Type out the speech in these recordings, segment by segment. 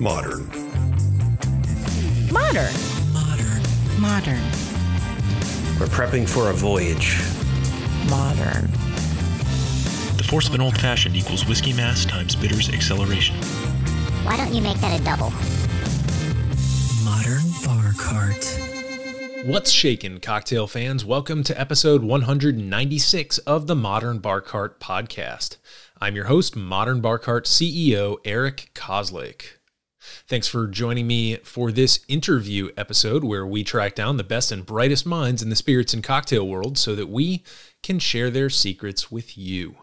Modern. Modern. Modern. Modern. We're prepping for a voyage. Modern. The force of an old fashioned equals whiskey mass times bitters acceleration. Why don't you make that a double? Modern Bar Cart. What's shaken, cocktail fans? Welcome to episode 196 of the Modern Bar Cart podcast. I'm your host, Modern Bar Cart CEO Eric Kozlik. Thanks for joining me for this interview episode where we track down the best and brightest minds in the spirits and cocktail world so that we can share their secrets with you.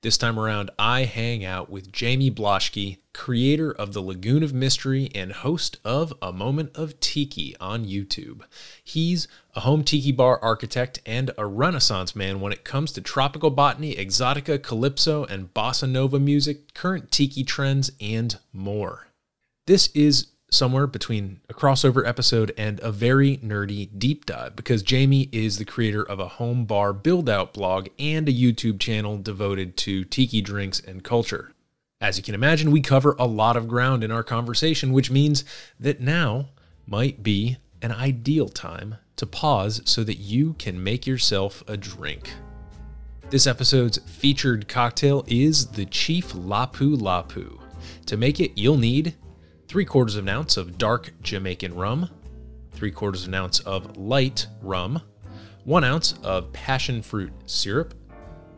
This time around, I hang out with Jayme Blaschke, creator of The Lagoon of Mystery and host of A Moment of Tiki on YouTube. He's a home tiki bar architect and a renaissance man when it comes to tropical botany, exotica, calypso, and bossa nova music, current tiki trends, and more. This is somewhere between a crossover episode and a very nerdy deep dive because Jayme is the creator of a home bar build out blog and a YouTube channel devoted to tiki drinks and culture. As you can imagine, we cover a lot of ground in our conversation, which means that now might be an ideal time to pause so that you can make yourself a drink. This episode's featured cocktail is the Chief Lapu Lapu. To make it, you'll need three quarters of an ounce of dark Jamaican rum, three quarters of an ounce of light rum, one ounce of passion fruit syrup,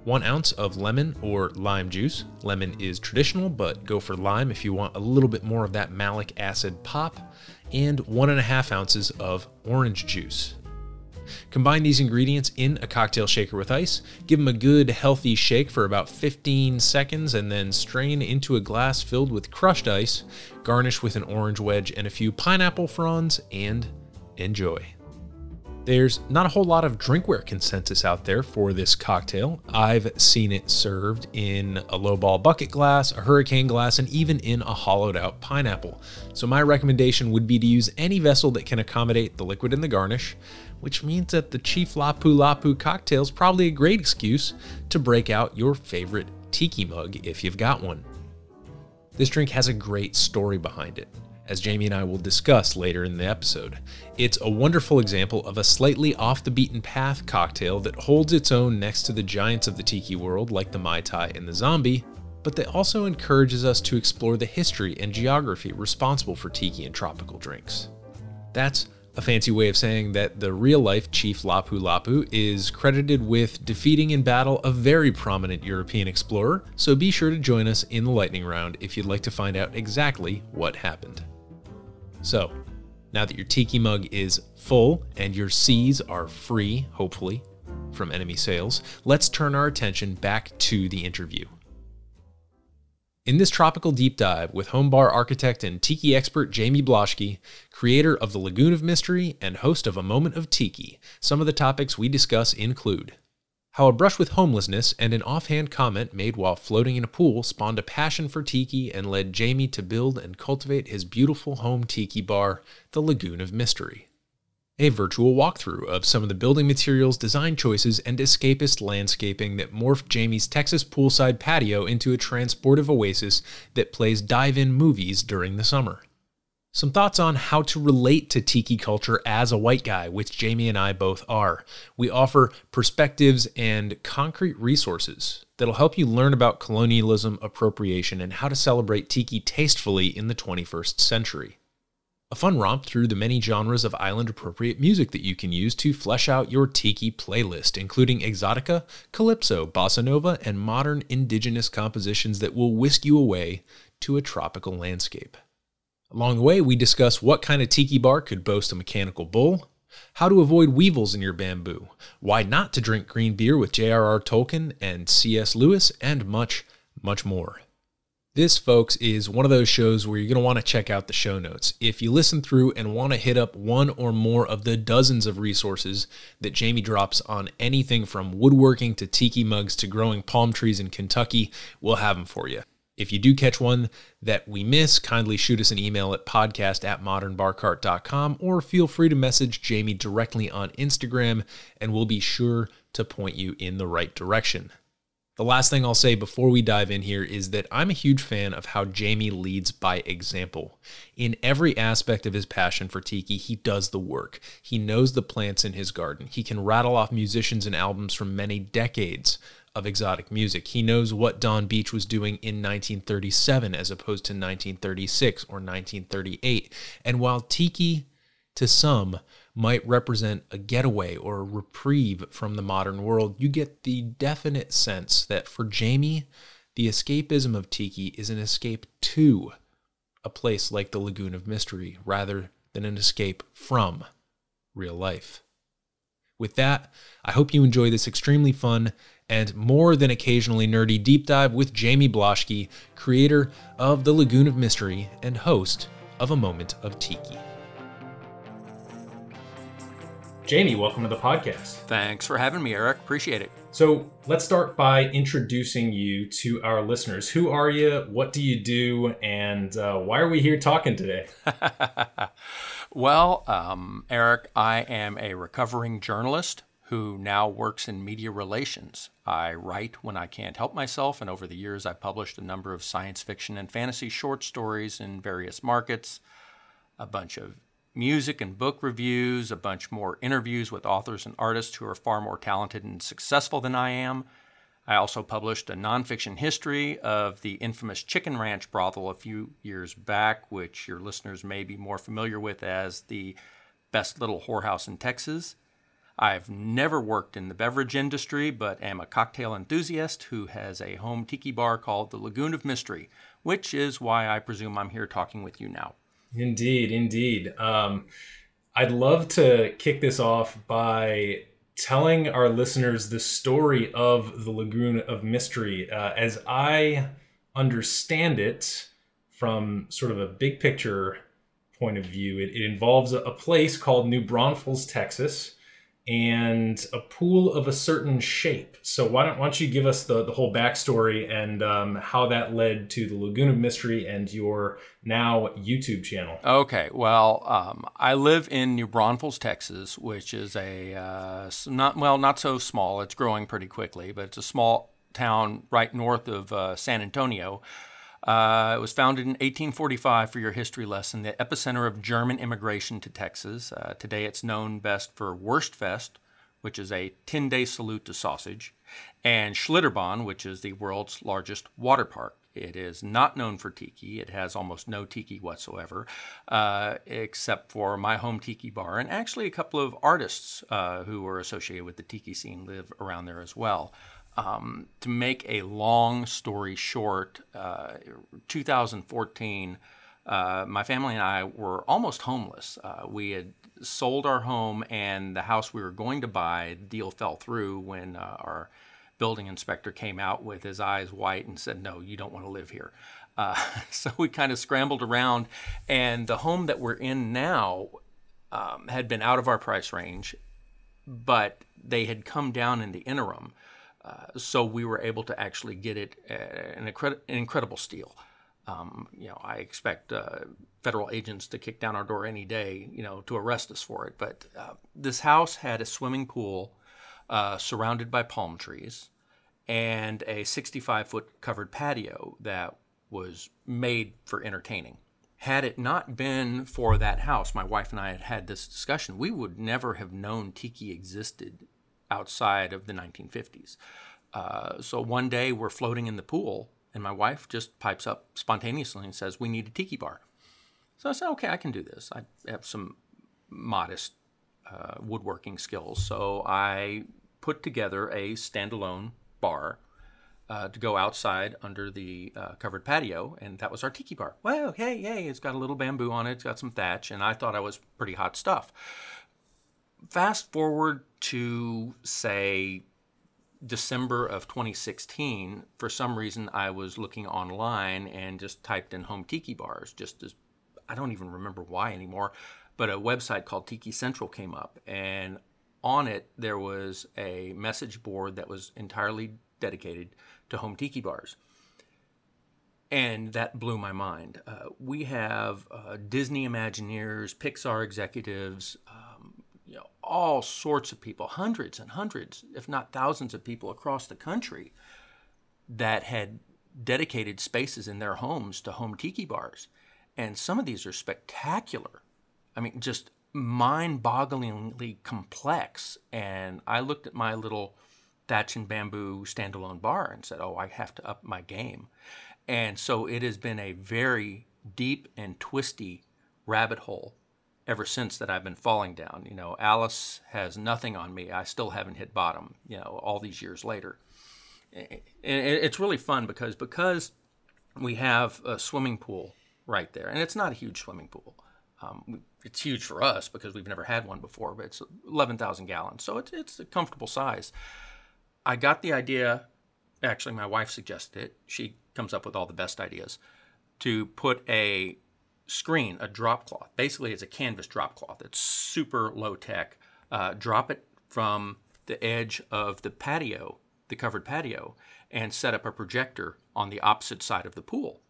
one ounce of lemon or lime juice. Lemon is traditional, but go for lime if you want a little bit more of that malic acid pop, and one and a half ounces of orange juice. Combine these ingredients in a cocktail shaker with ice, give them a good healthy shake for about 15 seconds, and then strain into a glass filled with crushed ice, garnish with an orange wedge and a few pineapple fronds, and enjoy. There's not a whole lot of drinkware consensus out there for this cocktail. I've seen it served in a lowball bucket glass, a hurricane glass, and even in a hollowed out pineapple. So, my recommendation would be to use any vessel that can accommodate the liquid in the garnish, which means that the Chief Lapu Lapu cocktail is probably a great excuse to break out your favorite tiki mug if you've got one. This drink has a great story behind it as Jayme and I will discuss later in the episode. It's a wonderful example of a slightly off the beaten path cocktail that holds its own next to the giants of the tiki world, like the Mai Tai and the Zombie, but that also encourages us to explore the history and geography responsible for tiki and tropical drinks. That's a fancy way of saying that the real life Chief Lapu Lapu is credited with defeating in battle a very prominent European explorer, so be sure to join us in the lightning round if you'd like to find out exactly what happened. So, now that your tiki mug is full and your seas are free, hopefully, from enemy sails, let's turn our attention back to the interview. In this tropical deep dive with home bar architect and tiki expert Jayme Blaschke, creator of The Lagoon of Mystery and host of A Moment of Tiki, some of the topics we discuss include how a brush with homelessness and an offhand comment made while floating in a pool spawned a passion for tiki and led Jayme to build and cultivate his beautiful home tiki bar, the Lagoon of Mystery. A virtual walkthrough of some of the building materials, design choices, and escapist landscaping that morphed Jayme's Texas poolside patio into a transportive oasis that plays dive in movies during the summer. Some thoughts on how to relate to tiki culture as a white guy, which Jayme and I both are. We offer perspectives and concrete resources that'll help you learn about colonialism, appropriation, and how to celebrate tiki tastefully in the 21st century. A fun romp through the many genres of island appropriate music that you can use to flesh out your tiki playlist, including exotica, calypso, bossa nova, and modern indigenous compositions that will whisk you away to a tropical landscape. Along the way, we discuss what kind of tiki bar could boast a mechanical bull, how to avoid weevils in your bamboo, why not to drink green beer with J.R.R. Tolkien and C.S. Lewis, and much, much more. This, folks, is one of those shows where you're going to want to check out the show notes. If you listen through and want to hit up one or more of the dozens of resources that Jayme drops on anything from woodworking to tiki mugs to growing palm trees in Kentucky, we'll have them for you. If you do catch one that we miss, kindly shoot us an email at podcast at modernbarcart.com or feel free to message Jayme directly on Instagram and we'll be sure to point you in the right direction. The last thing I'll say before we dive in here is that I'm a huge fan of how Jayme leads by example. In every aspect of his passion for tiki, he does the work. He knows the plants in his garden. He can rattle off musicians and albums from many decades of exotic music. He knows what Donn Beach was doing in 1937 as opposed to 1936 or 1938. And while tiki, to some, might represent a getaway or a reprieve from the modern world, you get the definite sense that for Jayme, the escapism of Tiki is an escape to a place like the Lagoon of Mystery rather than an escape from real life. With that, I hope you enjoy this extremely fun and more than occasionally nerdy deep dive with Jayme Blaschke, creator of The Lagoon of Mystery and host of A Moment of Tiki. Jayme, welcome to the podcast. Thanks for having me, Eric. Appreciate it. So let's start by introducing you to our listeners. Who are you? What do you do? And uh, why are we here talking today? well, um, Eric, I am a recovering journalist who now works in media relations. I write when I can't help myself, and over the years, I've published a number of science fiction and fantasy short stories in various markets, a bunch of music and book reviews, a bunch more interviews with authors and artists who are far more talented and successful than I am. I also published a nonfiction history of the infamous Chicken Ranch brothel a few years back, which your listeners may be more familiar with as the best little whorehouse in Texas. I've never worked in the beverage industry, but am a cocktail enthusiast who has a home tiki bar called the Lagoon of Mystery, which is why I presume I'm here talking with you now. Indeed, indeed. Um, I'd love to kick this off by telling our listeners the story of the Lagoon of Mystery. Uh, as I understand it from sort of a big picture point of view, it, it involves a, a place called New Braunfels, Texas and a pool of a certain shape. So why don't, why don't you give us the, the whole backstory and um, how that led to the Lagoon of Mystery and your now YouTube channel? Okay, well, um, I live in New Braunfels, Texas, which is a uh, not well, not so small. It's growing pretty quickly, but it's a small town right north of uh, San Antonio. Uh, it was founded in 1845 for your history lesson, the epicenter of German immigration to Texas. Uh, today it's known best for Wurstfest, which is a 10 day salute to sausage, and Schlitterbahn, which is the world's largest water park. It is not known for tiki. It has almost no tiki whatsoever, uh, except for my home tiki bar. And actually, a couple of artists uh, who are associated with the tiki scene live around there as well. Um, to make a long story short, uh, 2014, uh, my family and I were almost homeless. Uh, we had sold our home, and the house we were going to buy, the deal fell through when uh, our building inspector came out with his eyes white and said, No, you don't want to live here. Uh, so we kind of scrambled around, and the home that we're in now um, had been out of our price range, but they had come down in the interim. Uh, so we were able to actually get it an, incred- an incredible steal. Um, you know, I expect uh, federal agents to kick down our door any day, you know, to arrest us for it. But uh, this house had a swimming pool uh, surrounded by palm trees and a 65 foot covered patio that was made for entertaining. Had it not been for that house, my wife and I had had this discussion, we would never have known tiki existed outside of the 1950s. Uh, so one day we're floating in the pool, and my wife just pipes up spontaneously and says, We need a tiki bar. So I said, Okay, I can do this. I have some modest uh, woodworking skills. So I put together a standalone bar uh, to go outside under the uh, covered patio, and that was our tiki bar. Well, hey, hey, it's got a little bamboo on it, it's got some thatch, and I thought I was pretty hot stuff fast forward to say December of 2016, for some reason I was looking online and just typed in home tiki bars, just as I don't even remember why anymore, but a website called Tiki Central came up, and on it there was a message board that was entirely dedicated to home tiki bars. And that blew my mind. Uh, we have uh, Disney Imagineers, Pixar executives, you know, all sorts of people, hundreds and hundreds, if not thousands of people across the country that had dedicated spaces in their homes to home tiki bars. And some of these are spectacular. I mean, just mind bogglingly complex. And I looked at my little thatch and bamboo standalone bar and said, oh, I have to up my game. And so it has been a very deep and twisty rabbit hole ever since that I've been falling down. You know, Alice has nothing on me. I still haven't hit bottom, you know, all these years later. And it's really fun because because we have a swimming pool right there, and it's not a huge swimming pool. Um, it's huge for us because we've never had one before, but it's 11,000 gallons, so it's it's a comfortable size. I got the idea. Actually, my wife suggested it. She comes up with all the best ideas to put a screen, a drop cloth. Basically, it's a canvas drop cloth. It's super low tech. Uh, drop it from the edge of the patio, the covered patio, and set up a projector on the opposite side of the pool.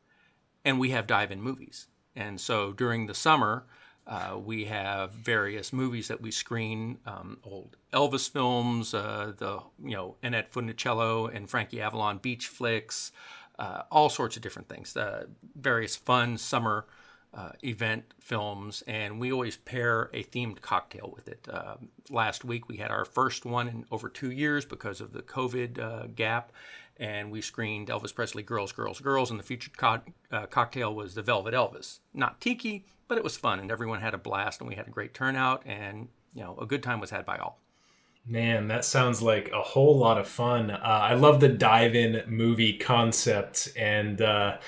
And we have dive in movies. And so during the summer, uh, we have various movies that we screen, um, old Elvis films, uh, the you know Annette Funicello and Frankie Avalon beach flicks, uh, all sorts of different things. Uh, various fun summer uh, event films, and we always pair a themed cocktail with it. Uh, last week we had our first one in over two years because of the COVID uh, gap, and we screened Elvis Presley Girls, Girls, Girls, and the featured co- uh, cocktail was the Velvet Elvis. Not tiki, but it was fun, and everyone had a blast, and we had a great turnout, and you know a good time was had by all. Man, that sounds like a whole lot of fun. Uh, I love the dive-in movie concept, and uh,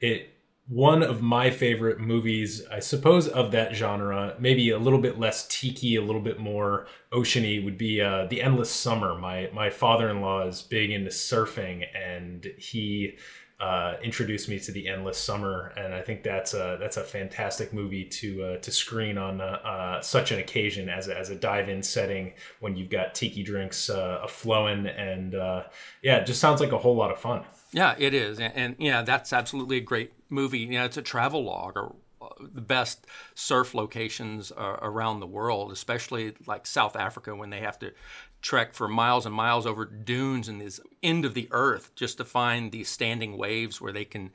it one of my favorite movies, I suppose, of that genre, maybe a little bit less tiki, a little bit more oceany, would be uh, The Endless Summer. My my father in law is big into surfing, and he uh, introduced me to The Endless Summer, and I think that's a that's a fantastic movie to uh, to screen on uh, uh, such an occasion as a, as a dive-in setting when you've got tiki drinks uh, flowing, and yeah, it just sounds like a whole lot of fun. Yeah, it is, and, and yeah, that's absolutely a great movie. You know, it's a travel log or uh, the best surf locations uh, around the world, especially like South Africa when they have to trek for miles and miles over dunes and this end of the earth just to find these standing waves where they can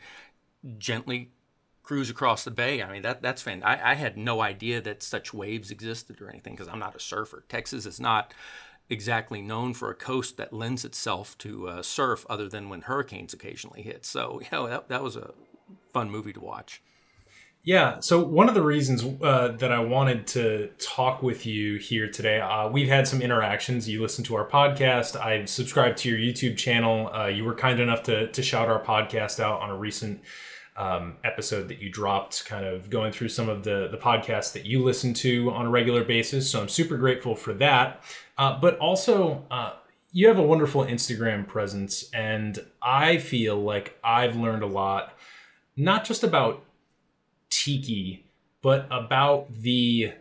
gently cruise across the bay. I mean, that that's fantastic. I, I had no idea that such waves existed or anything because I'm not a surfer. Texas is not exactly known for a coast that lends itself to uh, surf other than when hurricanes occasionally hit. So, you know, that, that was a fun movie to watch. Yeah. So one of the reasons uh, that I wanted to talk with you here today, uh, we've had some interactions. You listen to our podcast. I've subscribed to your YouTube channel. Uh, you were kind enough to to shout our podcast out on a recent um, episode that you dropped, kind of going through some of the the podcasts that you listen to on a regular basis. So I'm super grateful for that. Uh, but also, uh, you have a wonderful Instagram presence, and I feel like I've learned a lot, not just about tiki, but about the,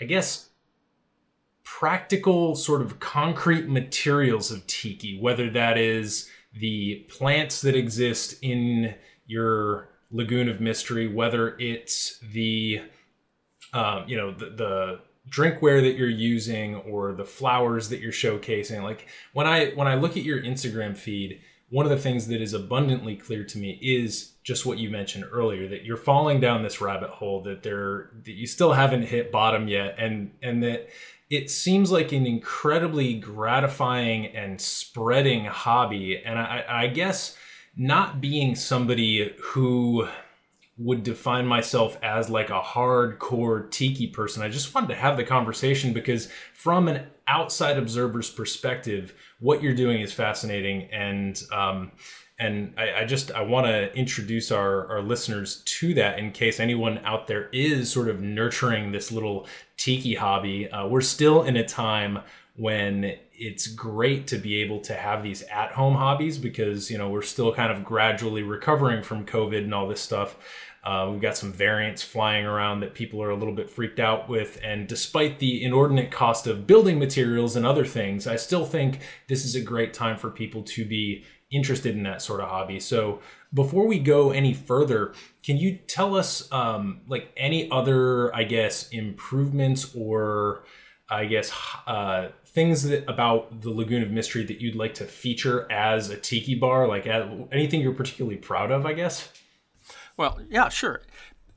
I guess, practical sort of concrete materials of tiki, whether that is the plants that exist in your lagoon of mystery, whether it's the, um, you know, the, the drinkware that you're using or the flowers that you're showcasing. Like when i when i look at your instagram feed one of the things that is abundantly clear to me is just what you mentioned earlier that you're falling down this rabbit hole that there that you still haven't hit bottom yet and and that it seems like an incredibly gratifying and spreading hobby and i i guess not being somebody who would define myself as like a hardcore tiki person. I just wanted to have the conversation because from an outside observer's perspective, what you're doing is fascinating and um, and I, I, just I want to introduce our, our listeners to that in case anyone out there is sort of nurturing this little tiki hobby. Uh, we're still in a time when it's great to be able to have these at home hobbies because you know we're still kind of gradually recovering from covid and all this stuff uh, we've got some variants flying around that people are a little bit freaked out with and despite the inordinate cost of building materials and other things i still think this is a great time for people to be interested in that sort of hobby so before we go any further can you tell us um, like any other i guess improvements or I guess, uh, things that about the Lagoon of Mystery that you'd like to feature as a tiki bar? Like anything you're particularly proud of, I guess? Well, yeah, sure.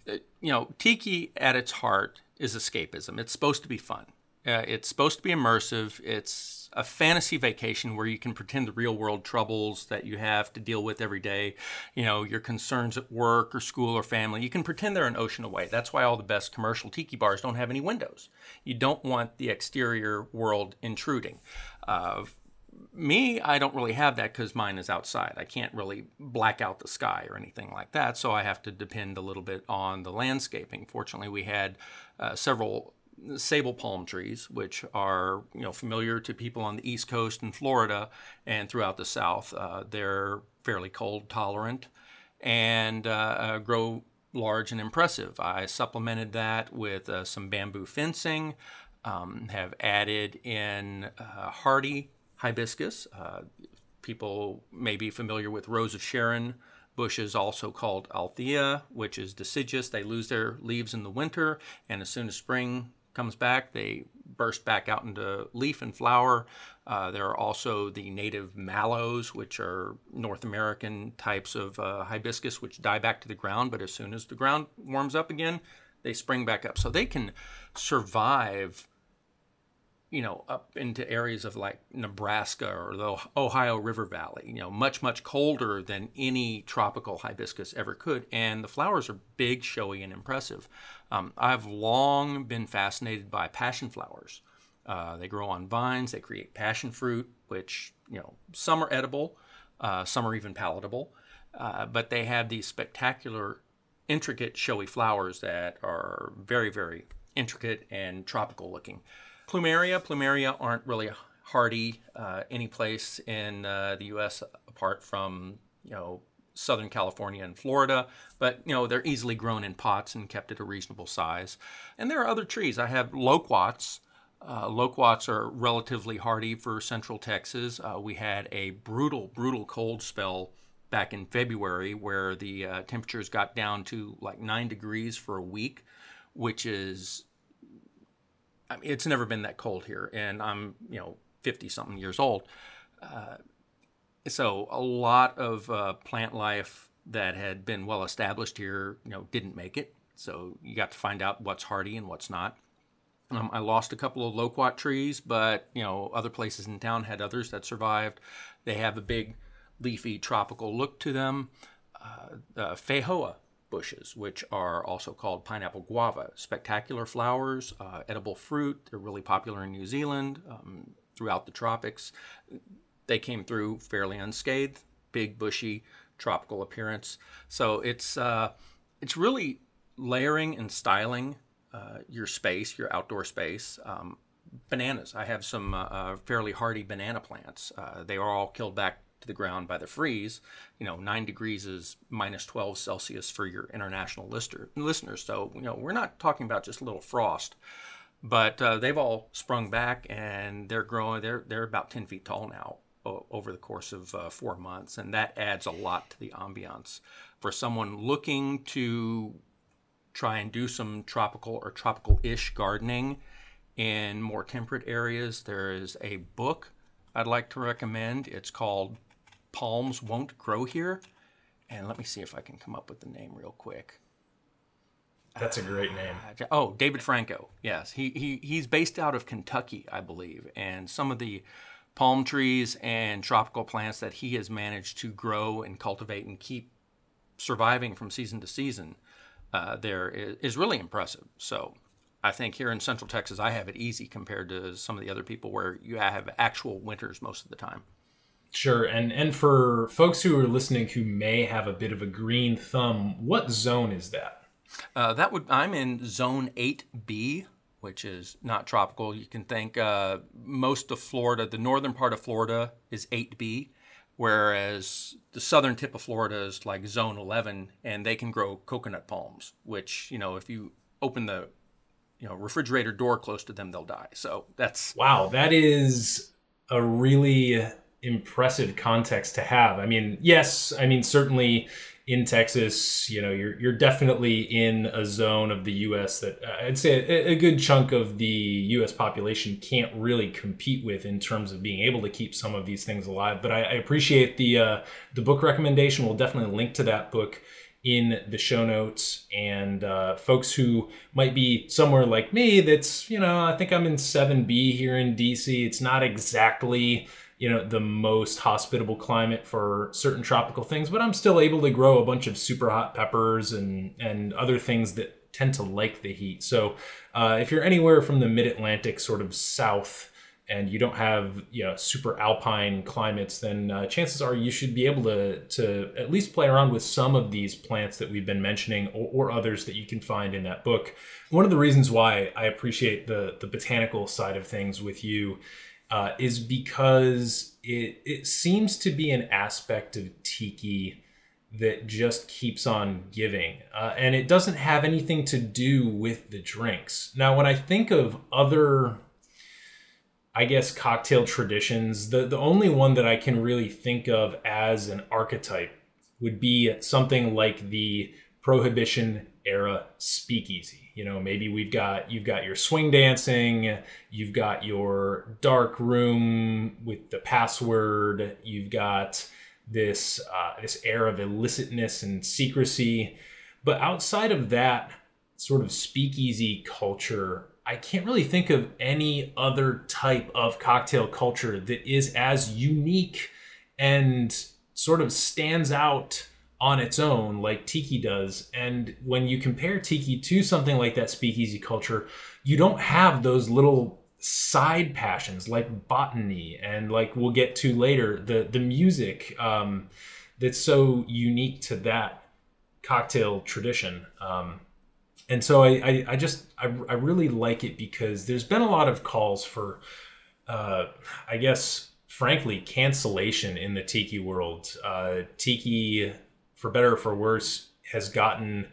Uh, you know, tiki at its heart is escapism. It's supposed to be fun. Uh, it's supposed to be immersive. It's a fantasy vacation where you can pretend the real world troubles that you have to deal with every day, you know, your concerns at work or school or family. You can pretend they're an ocean away. That's why all the best commercial tiki bars don't have any windows. You don't want the exterior world intruding. Uh, me, I don't really have that because mine is outside. I can't really black out the sky or anything like that, so I have to depend a little bit on the landscaping. Fortunately, we had uh, several sable palm trees, which are you know familiar to people on the East Coast and Florida and throughout the South. Uh, they're fairly cold tolerant and uh, uh, grow large and impressive. I supplemented that with uh, some bamboo fencing. Um, have added in uh, hardy hibiscus. Uh, people may be familiar with rose of Sharon bushes, also called Althea, which is deciduous. They lose their leaves in the winter, and as soon as spring comes back, they burst back out into leaf and flower. Uh, there are also the native mallows, which are North American types of uh, hibiscus, which die back to the ground, but as soon as the ground warms up again, they spring back up. So they can survive you know, up into areas of like Nebraska or the Ohio River Valley, you know, much, much colder than any tropical hibiscus ever could. And the flowers are big, showy, and impressive. Um, I've long been fascinated by passion flowers. Uh, they grow on vines, they create passion fruit, which, you know, some are edible, uh, some are even palatable, uh, but they have these spectacular, intricate, showy flowers that are very, very intricate and tropical looking. Plumeria, plumeria aren't really hardy uh, any place in uh, the U.S. apart from you know Southern California and Florida, but you know they're easily grown in pots and kept at a reasonable size. And there are other trees. I have loquats. Uh, loquats are relatively hardy for Central Texas. Uh, we had a brutal, brutal cold spell back in February where the uh, temperatures got down to like nine degrees for a week, which is I mean, it's never been that cold here, and I'm you know 50 something years old. Uh, so a lot of uh, plant life that had been well established here, you know, didn't make it. So you got to find out what's hardy and what's not. Um, I lost a couple of loquat trees, but you know, other places in town had others that survived. They have a big, leafy, tropical look to them. Uh, uh, bushes, which are also called pineapple guava. Spectacular flowers, uh, edible fruit. They're really popular in New Zealand, um, throughout the tropics. They came through fairly unscathed, big, bushy, tropical appearance. So it's uh, it's really layering and styling uh, your space, your outdoor space. Um, bananas. I have some uh, uh, fairly hardy banana plants. Uh, they are all killed back to the ground by the freeze. You know, nine degrees is minus 12 Celsius for your international lister, listeners. So, you know, we're not talking about just a little frost, but uh, they've all sprung back and they're growing. They're, they're about 10 feet tall now over the course of uh, four months. And that adds a lot to the ambiance. For someone looking to try and do some tropical or tropical ish gardening in more temperate areas, there is a book I'd like to recommend. It's called palms won't grow here. And let me see if I can come up with the name real quick. That's a great name. Uh, oh, David Francko. Yes, he, he he's based out of Kentucky, I believe, and some of the palm trees and tropical plants that he has managed to grow and cultivate and keep surviving from season to season uh, there is, is really impressive. So I think here in Central Texas, I have it easy compared to some of the other people where you have actual winters most of the time. Sure, and and for folks who are listening who may have a bit of a green thumb, what zone is that? Uh, that would I'm in zone eight B, which is not tropical. You can think uh, most of Florida, the northern part of Florida is eight B, whereas the southern tip of Florida is like zone eleven, and they can grow coconut palms. Which you know, if you open the you know refrigerator door close to them, they'll die. So that's wow. That is a really impressive context to have. I mean, yes, I mean certainly in Texas, you know, you're you're definitely in a zone of the U.S. that uh, I'd say a, a, good chunk of the U.S. population can't really compete with in terms of being able to keep some of these things alive. But I, I appreciate the uh, the book recommendation. We'll definitely link to that book in the show notes. And uh, folks who might be somewhere like me, that's you know, I think I'm in 7B here in DC. It's not exactly you know the most hospitable climate for certain tropical things but i'm still able to grow a bunch of super hot peppers and and other things that tend to like the heat. So uh, if you're anywhere from the mid-atlantic sort of south and you don't have you know super alpine climates then uh, chances are you should be able to to at least play around with some of these plants that we've been mentioning or, or others that you can find in that book. One of the reasons why i appreciate the the botanical side of things with you uh, is because it it seems to be an aspect of tiki that just keeps on giving, uh, and it doesn't have anything to do with the drinks. Now, when I think of other, I guess cocktail traditions, the the only one that I can really think of as an archetype would be something like the prohibition era speakeasy. You know maybe we've got you've got your swing dancing you've got your dark room with the password you've got this uh, this air of illicitness and secrecy. But outside of that sort of speakeasy culture i can't really think of any other type of cocktail culture that is as unique and sort of stands out on its own like tiki does. And when you compare tiki to something like that speakeasy culture you don't have those little side passions like botany and like we'll get to later the the music um, that's so unique to that cocktail tradition. Um, and so I, I, I just I, I really like it because there's been a lot of calls for uh, I guess frankly cancellation in the tiki world. Uh, tiki for better or for worse, has gotten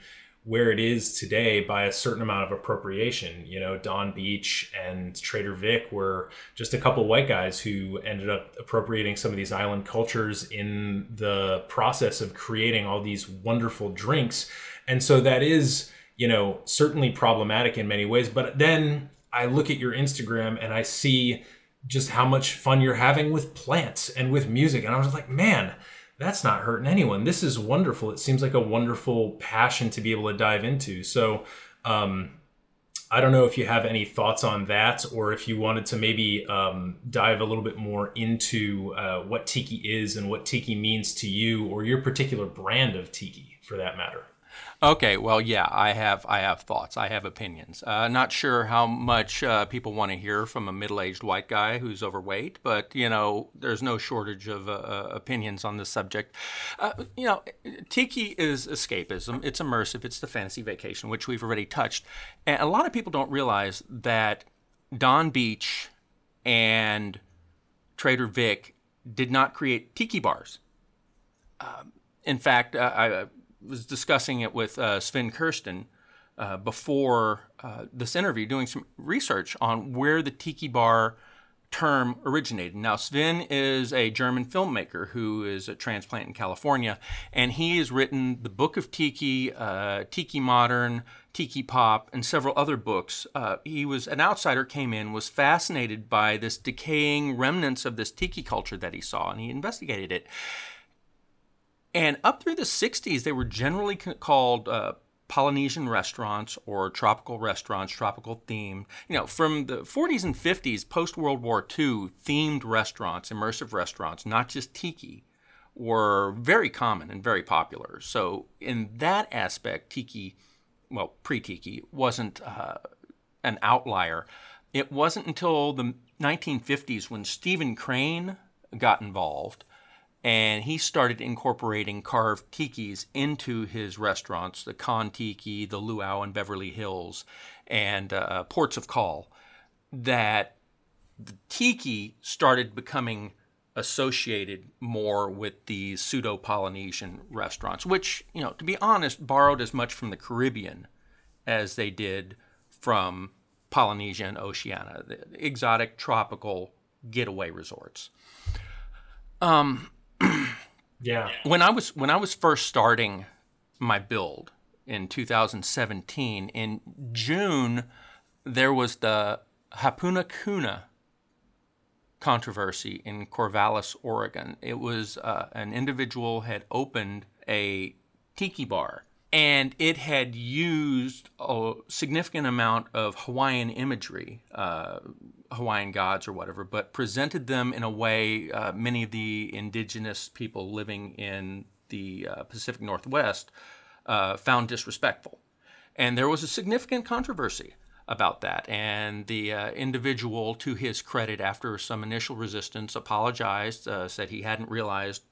where it is today by a certain amount of appropriation. You know, Donn Beach and Trader Vic were just a couple white guys who ended up appropriating some of these island cultures in the process of creating all these wonderful drinks. And so that is, you know, certainly problematic in many ways. But then I look at your Instagram and I see just how much fun you're having with plants and with music. And I was like, man, that's not hurting anyone. This is wonderful. It seems like a wonderful passion to be able to dive into. So, um, I don't know if you have any thoughts on that, or if you wanted to maybe um, dive a little bit more into uh, what tiki is and what tiki means to you, or your particular brand of tiki, for that matter. Okay, well, yeah, I have I have thoughts. I have opinions. Uh, not sure how much uh, people want to hear from a middle-aged white guy who's overweight, but you know, there's no shortage of uh, uh opinions on this subject. Uh, you know, tiki is escapism. It's immersive. It's the fantasy vacation, which we've already touched, and a lot of people don't realize that Donn Beach and Trader Vic did not create tiki bars. Um, in fact, uh, I was discussing it with uh, Sven Kirsten uh, before uh, this interview, doing some research on where the tiki bar term originated. Now, Sven is a German filmmaker who is a transplant in California, and he has written the Book of Tiki, uh, Tiki Modern, Tiki Pop, and several other books. Uh, he was an outsider, came in, was fascinated by this decaying remnants of this tiki culture that he saw, and he investigated it. And up through the 60s, they were generally called uh, Polynesian restaurants or tropical restaurants, tropical themed. You know, from the 40s and 50s, post World War II, themed restaurants, immersive restaurants, not just tiki, were very common and very popular. So, in that aspect, tiki, well, pre tiki, wasn't uh, an outlier. It wasn't until the 1950s when Stephen Crane got involved and he started incorporating carved tikis into his restaurants the Kon Tiki, the Luau in Beverly Hills, and uh, Ports of Call. That the tiki started becoming associated more with these pseudo Polynesian restaurants, which, you know, to be honest, borrowed as much from the Caribbean as they did from Polynesia and Oceania, the exotic tropical getaway resorts. Um, Yeah. when I was when I was first starting my build in 2017 in June there was the Hapuna Kuna controversy in Corvallis, Oregon. It was uh, an individual had opened a tiki bar and it had used a significant amount of Hawaiian imagery, uh, Hawaiian gods or whatever, but presented them in a way uh, many of the indigenous people living in the uh, Pacific Northwest uh, found disrespectful. And there was a significant controversy about that. And the uh, individual, to his credit, after some initial resistance, apologized, uh, said he hadn't realized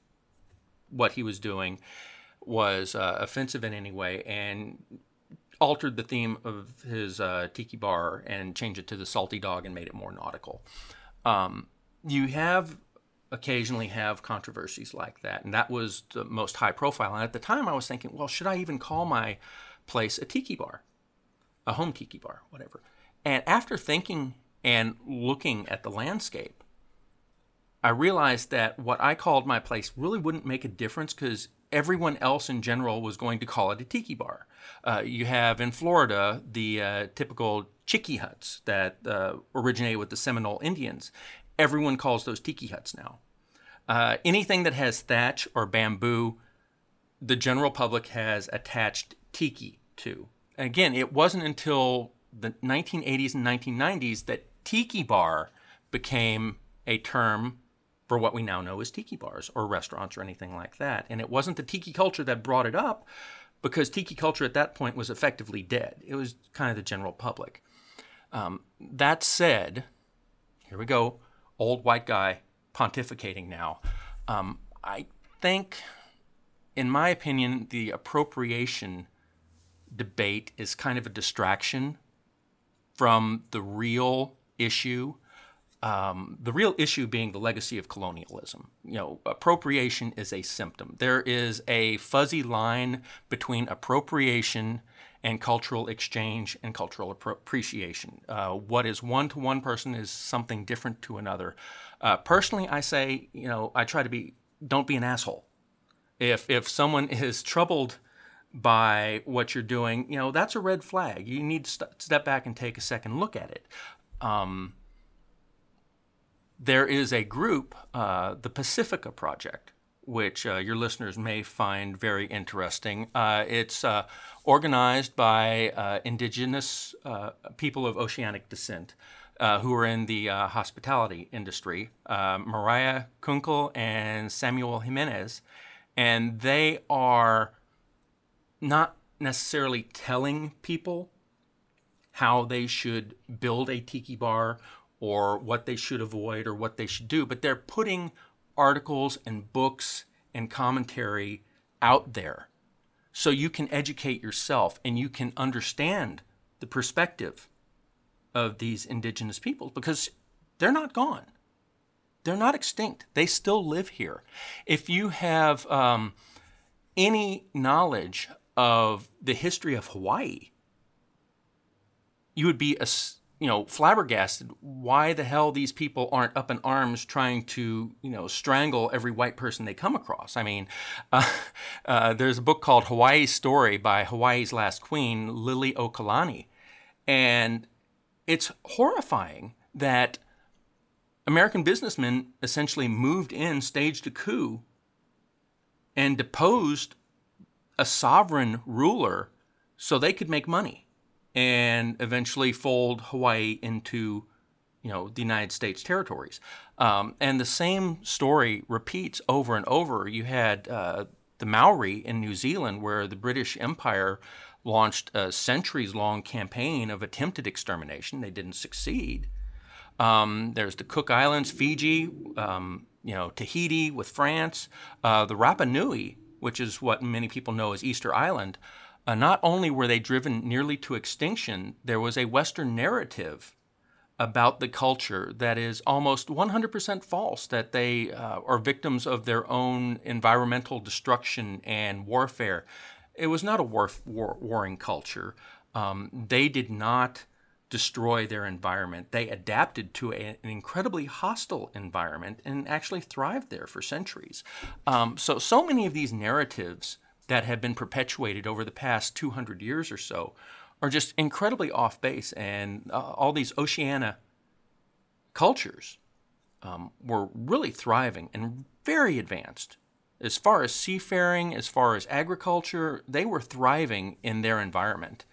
what he was doing was uh, offensive in any way, and altered the theme of his uh, tiki bar and changed it to the salty dog and made it more nautical. Um, you have occasionally have controversies like that, and that was the most high profile. And at the time, I was thinking, well, should I even call my place a tiki bar, a home tiki bar, whatever? And after thinking and looking at the landscape, I realized that what I called my place really wouldn't make a difference because everyone else in general was going to call it a tiki bar. Uh, you have in Florida the uh, typical chickee huts that uh, originated with the Seminole Indians. Everyone calls those tiki huts now. Uh, anything that has thatch or bamboo, the general public has attached tiki to. And again, it wasn't until the 1980s and 1990s that tiki bar became a term for what we now know as tiki bars or restaurants or anything like that. And it wasn't the tiki culture that brought it up because tiki culture at that point was effectively dead. It was kind of the general public. Um, that said, here we go, old white guy pontificating now. Um, I think, in my opinion, the appropriation debate is kind of a distraction from the real issue um, the real issue being the legacy of colonialism. You know, appropriation is a symptom. There is a fuzzy line between appropriation and cultural exchange and cultural appreciation. Uh, what is one to one person is something different to another. Uh, personally, I say, you know, I try to be, don't be an asshole. If if someone is troubled by what you're doing, you know, that's a red flag. You need to st- step back and take a second look at it. Um, there is a group, uh, the Pacifica Project, which uh, your listeners may find very interesting. Uh, it's uh, organized by uh, indigenous uh, people of oceanic descent who are in the hospitality industry, Mariah Kunkel and Samuel Jimenez. And they are not necessarily telling people how they should build a tiki bar or what they should avoid or what they should do, but they're putting articles and books and commentary out there so you can educate yourself and you can understand the perspective of these indigenous peoples because they're not gone. They're not extinct. They still live here. If you have um, any knowledge of the history of Hawaii, you would be you know, flabbergasted why the hell these people aren't up in arms trying to, you know, strangle every white person they come across. I mean, uh, uh, there's a book called Hawaii's Story by Hawaii's Last Queen, Liliuokalani. And it's horrifying that American businessmen essentially moved in, staged a coup, and deposed a sovereign ruler so they could make money and eventually fold Hawaii into you know the United States territories. Um, and the same story repeats over and over. You had uh, the Maori in New Zealand, where the British Empire launched a centuries-long campaign of attempted extermination. They didn't succeed. Um, there's the Cook Islands, Fiji, um, you know, Tahiti with France, uh, the Rapa Nui, which is what many people know as Easter Island. Uh, not only were they driven nearly to extinction, there was a Western narrative about the culture that is almost 100% false, that they uh, are victims of their own environmental destruction and warfare. It was not a war, war, warring culture. Um, they did not destroy their environment. They adapted to a, an incredibly hostile environment and actually thrived there for centuries. Um, so, so many of these narratives that have been perpetuated over the past 200 years or so are just incredibly off base. And uh, all these Oceania cultures um, were really thriving and very advanced. As far as seafaring, as far as agriculture, they were thriving in their environment.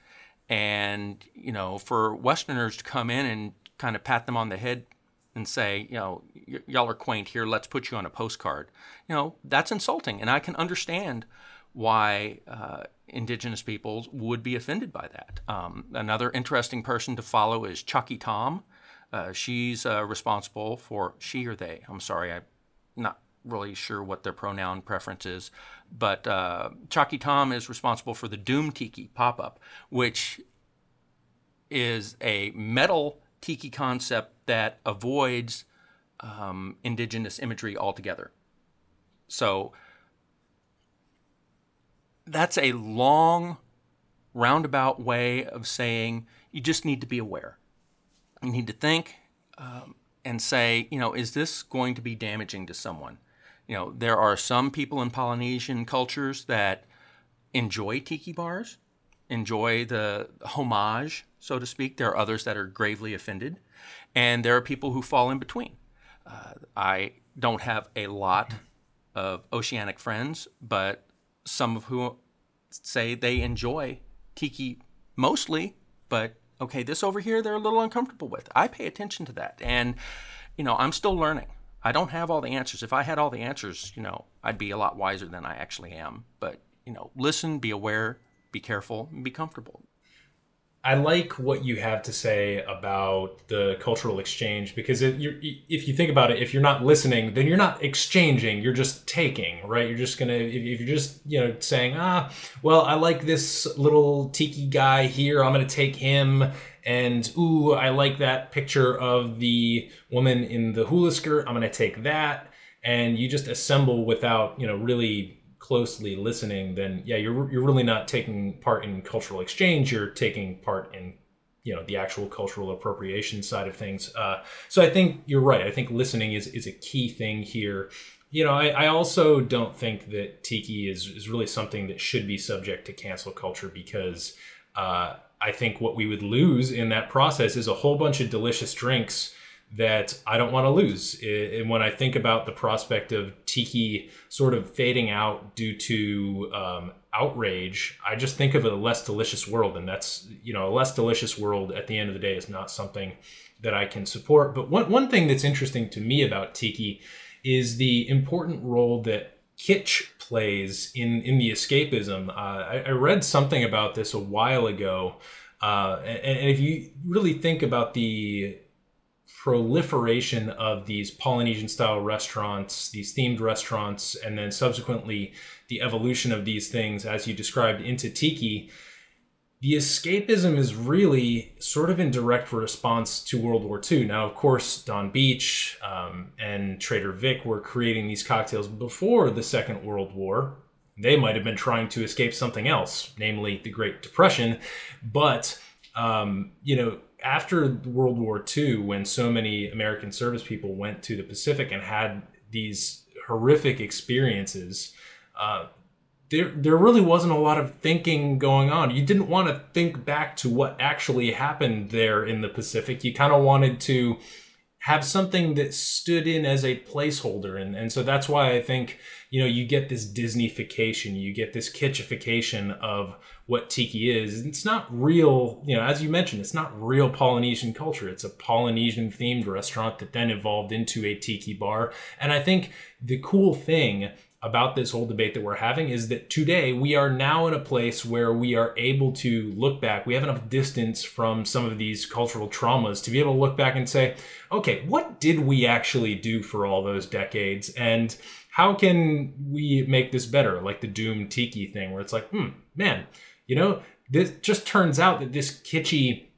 And, you know, for Westerners to come in and kind of pat them on the head and say, you know, y'all are quaint here, let's put you on a postcard, you know, that's insulting. And I can understand why uh, indigenous peoples would be offended by that. Um, another interesting person to follow is Chockie Tom. Uh, she's uh, responsible for she or they. I'm sorry, I'm not really sure what their pronoun preference is, but uh, Chockie Tom is responsible for the Doom Tiki pop up, which is a metal tiki concept that avoids um, indigenous imagery altogether. So that's a long, roundabout way of saying you just need to be aware. You need to think um, and say, you know, is this going to be damaging to someone? You know, there are some people in Polynesian cultures that enjoy tiki bars, enjoy the homage, so to speak. There are others that are gravely offended, and there are people who fall in between. Uh, I don't have a lot of oceanic friends, but some of whom say they enjoy tiki mostly, but okay, this over here they're a little uncomfortable with. I pay attention to that. And, you know, I'm still learning. I don't have all the answers. If I had all the answers, you know, I'd be a lot wiser than I actually am. But, you know, listen, be aware, be careful, and be comfortable. I like what you have to say about the cultural exchange because if, if you think about it, if you're not listening, then you're not exchanging. You're just taking, right? You're just gonna if, if you're just you know saying, ah, well, I like this little tiki guy here. I'm gonna take him, and ooh, I like that picture of the woman in the hula skirt. I'm gonna take that, and you just assemble without you know really closely listening, then yeah, you're you're really not taking part in cultural exchange. You're taking part in you know the actual cultural appropriation side of things. Uh, so I think you're right. I think listening is is a key thing here. You know, I, I also don't think that tiki is is really something that should be subject to cancel culture because uh, I think what we would lose in that process is a whole bunch of delicious drinks that I don't want to lose. And when I think about the prospect of Tiki sort of fading out due to um, outrage, I just think of a less delicious world. And that's, you know, a less delicious world at the end of the day is not something that I can support. But one, one thing that's interesting to me about Tiki is the important role that kitsch plays in, in the escapism. Uh, I, I read something about this a while ago. Uh, and, and if you really think about the proliferation of these Polynesian style restaurants, these themed restaurants, and then subsequently the evolution of these things, as you described, into tiki, the escapism is really sort of in direct response to World War II. Now, of course, Donn Beach um, and Trader Vic were creating these cocktails before the Second World War. They might have been trying to escape something else, namely the Great Depression. But, um, you know, after World War II, when so many American service people went to the Pacific and had these horrific experiences, uh, there there really wasn't a lot of thinking going on. You didn't want to think back to what actually happened there in the Pacific. You kind of wanted to have something that stood in as a placeholder, and and so that's why I think you know you get this Disneyfication, you get this kitschification of what tiki is. It's not real, you know, as you mentioned, it's not real Polynesian culture. It's a Polynesian themed restaurant that then evolved into a tiki bar. And I think the cool thing about this whole debate that we're having is that today we are now in a place where we are able to look back. We have enough distance from some of these cultural traumas to be able to look back and say, okay, what did we actually do for all those decades? And how can we make this better? Like the Doom Tiki thing, where it's like, hmm, man, you know, this just turns out that this kitschy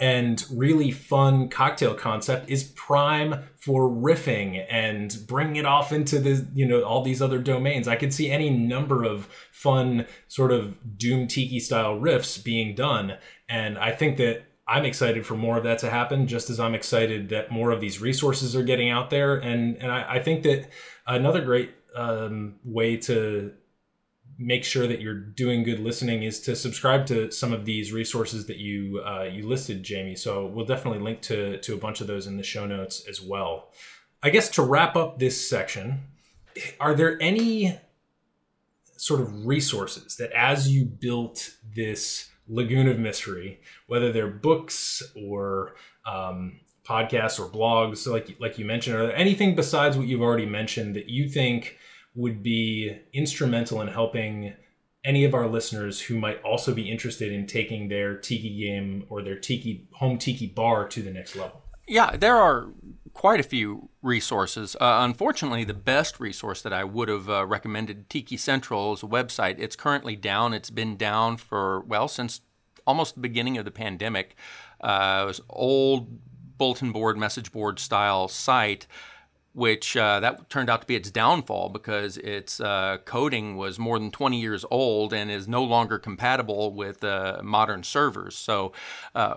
and really fun cocktail concept is prime for riffing and bringing it off into the you know all these other domains i could see any number of fun sort of doom tiki style riffs being done and i think that I'm excited for more of that to happen, just as I'm excited that more of these resources are getting out there. And and I, I think that another great um, way to make sure that you're doing good listening is to subscribe to some of these resources that you uh, you listed, Jayme. So we'll definitely link to to a bunch of those in the show notes as well. I guess to wrap up this section, are there any sort of resources that as you built this lagoon of mystery, whether they're books or um, podcasts or blogs, like like you mentioned, are there anything besides what you've already mentioned that you think would be instrumental in helping any of our listeners who might also be interested in taking their tiki game or their tiki home tiki bar to the next level? Yeah, there are quite a few resources. Uh, unfortunately, the best resource that I would have uh, recommended, Tiki Central, is a website. It's currently down. It's been down for, well, since almost the beginning of the pandemic. Uh, it was old bulletin board, message board style site which uh, that turned out to be its downfall because its uh, coding was more than 20 years old and is no longer compatible with uh, modern servers. So, uh,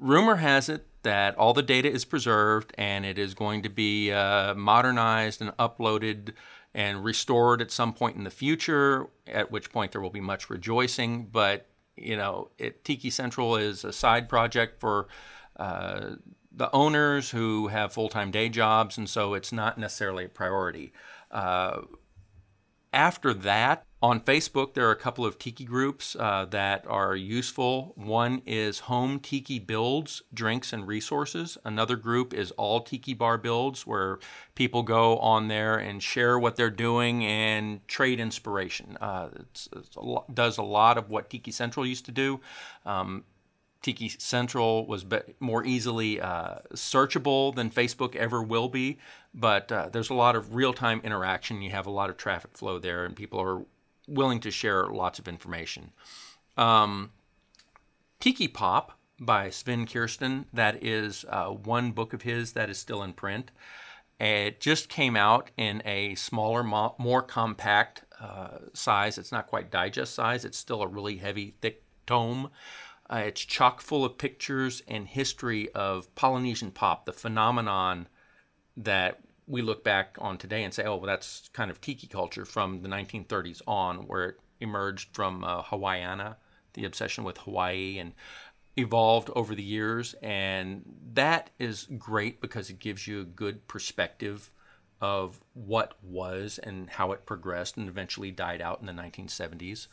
rumor has it that all the data is preserved and it is going to be uh, modernized and uploaded and restored at some point in the future, at which point there will be much rejoicing. But, you know, it, Tiki Central is a side project for uh, the owners who have full time day jobs, and so it's not necessarily a priority. Uh, after that, on Facebook, there are a couple of tiki groups uh, that are useful. One is Home Tiki Builds, Drinks and Resources. Another group is All Tiki Bar Builds, where people go on there and share what they're doing and trade inspiration. Uh, a does a lot of what Tiki Central used to do. Um, Tiki Central was more easily uh, searchable than Facebook ever will be, but uh, there's a lot of real time interaction. You have a lot of traffic flow there, and people are willing to share lots of information. Um, Tiki Pop by Sven Kirsten, that is uh, one book of his that is still in print. It just came out in a smaller, more compact uh, size. It's not quite digest size, it's still a really heavy, thick tome. Uh, it's chock full of pictures and history of Polynesian pop, the phenomenon that we look back on today and say, oh, well, that's kind of tiki culture from the 1930s on, where it emerged from uh, Hawaiiana, the obsession with Hawaii, and evolved over the years. And that is great because it gives you a good perspective of what was and how it progressed and eventually died out in the 1970s.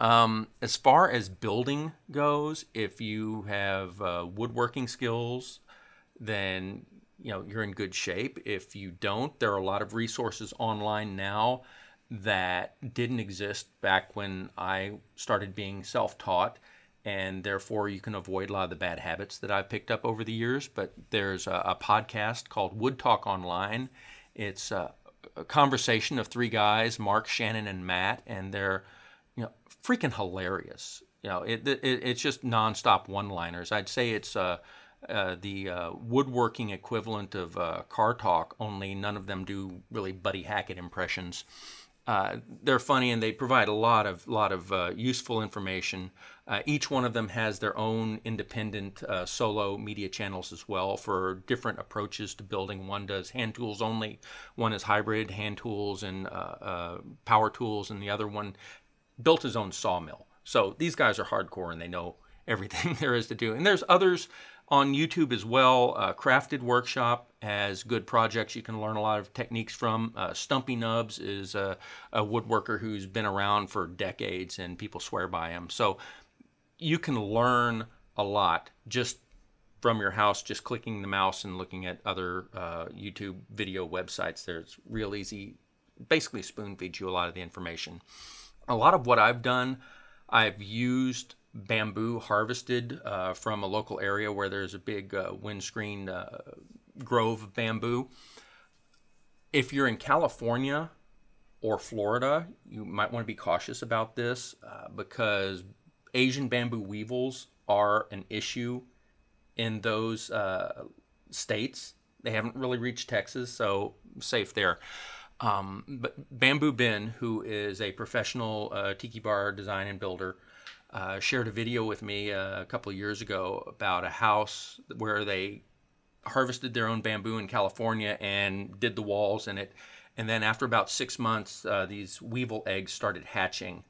Um, as far as building goes, if you have uh, woodworking skills, then you know you're in good shape. If you don't, there are a lot of resources online now that didn't exist back when I started being self-taught, and therefore you can avoid a lot of the bad habits that I've picked up over the years. But there's a, a podcast called Wood Talk Online. It's a, a conversation of three guys, Mark, Shannon, and Matt, and they're freaking hilarious. You know, it, it it's just nonstop one-liners. I'd say it's uh, uh, the uh, woodworking equivalent of uh, car talk, only none of them do really Buddy Hackett impressions. Uh, they're funny and they provide a lot of lot of uh, useful information. Each one of them has their own independent solo media channels as well for different approaches to building. One does hand tools only, one is hybrid hand tools and power tools, and the other one built his own sawmill. So these guys are hardcore and they know everything there is to do. And there's others on YouTube as well. Uh, Crafted Workshop has good projects you can learn a lot of techniques from. Uh, Stumpy Nubs is a, a, woodworker who's been around for decades and people swear by him. So you can learn a lot just from your house, just clicking the mouse and looking at other uh, YouTube video websites. There's real easy, basically spoon feeds you a lot of the information a lot of what I've done, I've used bamboo harvested uh, from a local area where there's a big uh, windscreen uh, grove of bamboo. If you're in California or Florida, you might want to be cautious about this uh, because Asian bamboo weevils are an issue in those uh, states. They haven't really reached Texas, so safe there. Um, but Bamboo Ben, who is a professional uh, tiki bar design and builder, uh, shared a video with me uh, a couple of years ago about a house where they harvested their own bamboo in California and did the walls and it. And then after about six months, uh, these weevil eggs started hatching,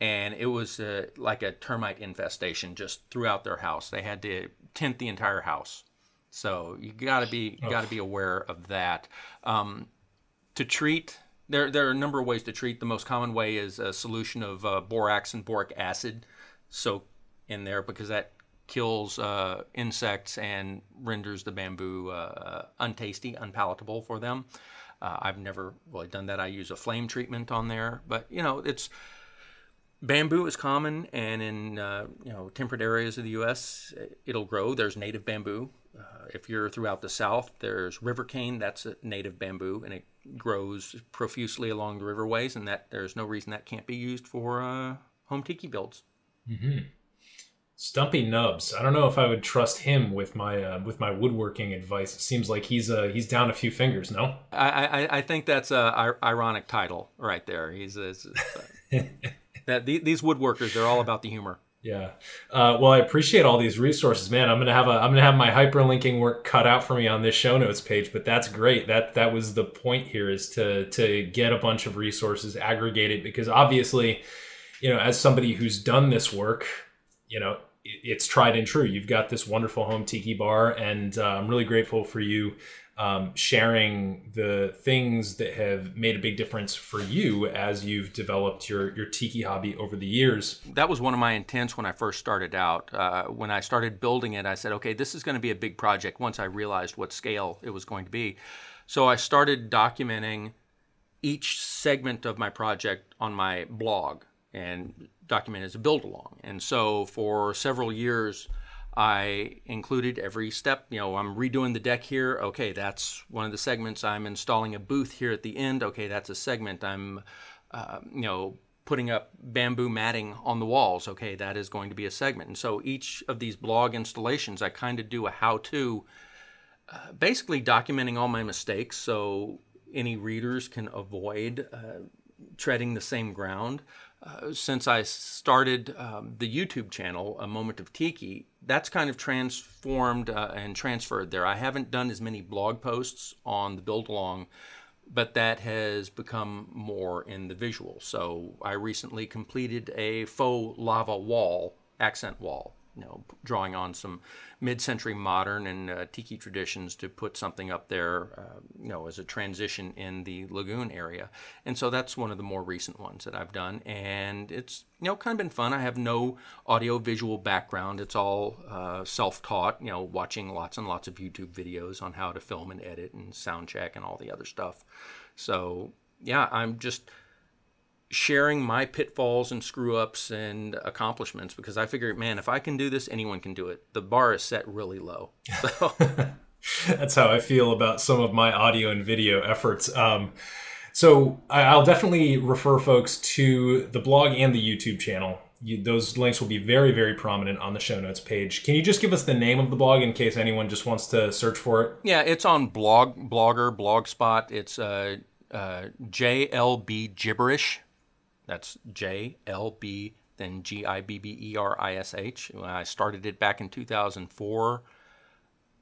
and it was uh, like a termite infestation just throughout their house. They had to tint the entire house, so you got to be you got to be aware of that. Um, to treat there, there are a number of ways to treat. The most common way is a solution of uh, borax and boric acid soak in there because that kills uh, insects and renders the bamboo uh, untasty, unpalatable for them. Uh, I've never really done that. I use a flame treatment on there, but you know, it's bamboo is common, and in uh, you know temperate areas of the U.S., it'll grow. There's native bamboo. Uh, if you're throughout the South, there's river cane. That's a native bamboo, and it grows profusely along the riverways, and that there's no reason that can't be used for uh, home tiki builds. Mm-hmm. Stumpy Nubs. I don't know if I would trust him with my uh, with my woodworking advice. It seems like he's uh, he's down a few fingers. No, I I, I think that's a ironic title right there. He's, he's that these woodworkers they're all about the humor. Yeah. Uh, well, I appreciate all these resources, man. I'm gonna have a I'm gonna have my hyperlinking work cut out for me on this show notes page, but that's great. That that was the point here is to to get a bunch of resources aggregated because obviously, you know, as somebody who's done this work, you know, it's tried and true. You've got this wonderful home tiki bar, and uh, I'm really grateful for you um, sharing the things that have made a big difference for you as you've developed your your tiki hobby over the years. That was one of my intents when I first started out. Uh, when I started building it, I said, okay, this is going to be a big project. Once I realized what scale it was going to be, so I started documenting each segment of my project on my blog and document as a build along. And so for several years. I included every step. You know, I'm redoing the deck here. Okay, that's one of the segments. I'm installing a booth here at the end. Okay, that's a segment. I'm, uh, you know, putting up bamboo matting on the walls. Okay, that is going to be a segment. And so each of these blog installations, I kind of do a how to, uh, basically documenting all my mistakes so any readers can avoid uh, treading the same ground. Since I started um, the YouTube channel, A Moment of Tiki, that's kind of transformed uh, and transferred there. I haven't done as many blog posts on the build along, but that has become more in the visual. So I recently completed a faux lava wall, accent wall, you know, drawing on some mid-century modern and uh, tiki traditions to put something up there, uh, you know, as a transition in the lagoon area. And so that's one of the more recent ones that I've done, and it's you know kind of been fun. I have no audio-visual background; it's all uh, self-taught. You know, watching lots and lots of YouTube videos on how to film and edit and sound check and all the other stuff. So yeah, I'm just sharing my pitfalls and screw ups and accomplishments because I figure, man, if I can do this, anyone can do it. The bar is set really low. So. That's how I feel about some of my audio and video efforts. Um, so I'll definitely refer folks to the blog and the YouTube channel. You, those links will be very, very prominent on the show notes page. Can you just give us the name of the blog in case anyone just wants to search for it? Yeah, it's on blog, Blogger, Blogspot. It's uh, uh, JLB Gibberish that's J L B, then G I B B E R I S H. I started it back in 2004,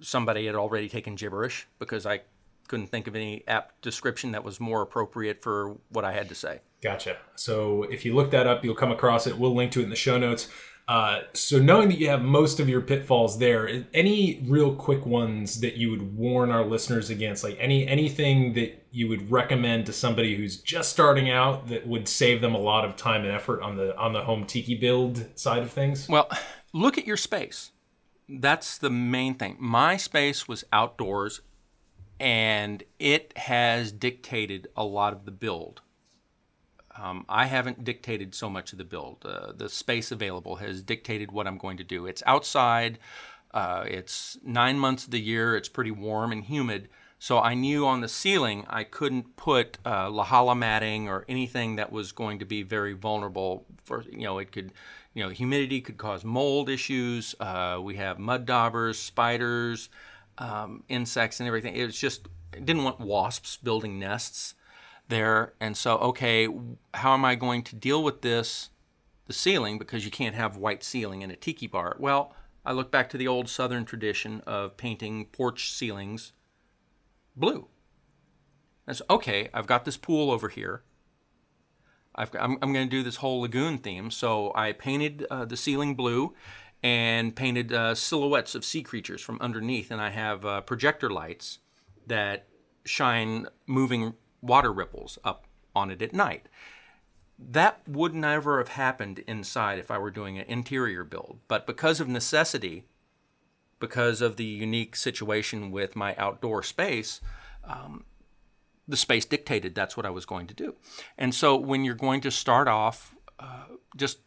somebody had already taken gibberish because I couldn't think of any app description that was more appropriate for what I had to say. Gotcha. So if you look that up, you'll come across it. We'll link to it in the show notes. Uh, so knowing that you have most of your pitfalls there, any real quick ones that you would warn our listeners against, like any anything that you would recommend to somebody who's just starting out that would save them a lot of time and effort on the on the home tiki build side of things? Well, look at your space. That's the main thing. My space was outdoors, and it has dictated a lot of the build. Um, I haven't dictated so much of the build. Uh, the space available has dictated what I'm going to do. It's outside. Uh, it's nine months of the year. It's pretty warm and humid. So I knew on the ceiling I couldn't put uh, lauhala matting or anything that was going to be very vulnerable. For you know, it could, you know, humidity could cause mold issues. Uh, we have mud daubers, spiders, um, insects, and everything. It was just didn't want wasps building nests there. And so, okay, how am I going to deal with this the ceiling because you can't have white ceiling in a tiki bar. Well, I look back to the old southern tradition of painting porch ceilings blue. That's okay, I've got this pool over here. I'm, I'm going to do this whole lagoon theme. So I painted uh, the ceiling blue and painted uh, silhouettes of sea creatures from underneath. And I have uh, projector lights that shine moving water ripples up on it at night. That would never have happened inside if I were doing an interior build. But because of necessity, because of the unique situation with my outdoor space, um, the space dictated that's what I was going to do. And so when you're going to start off, uh, just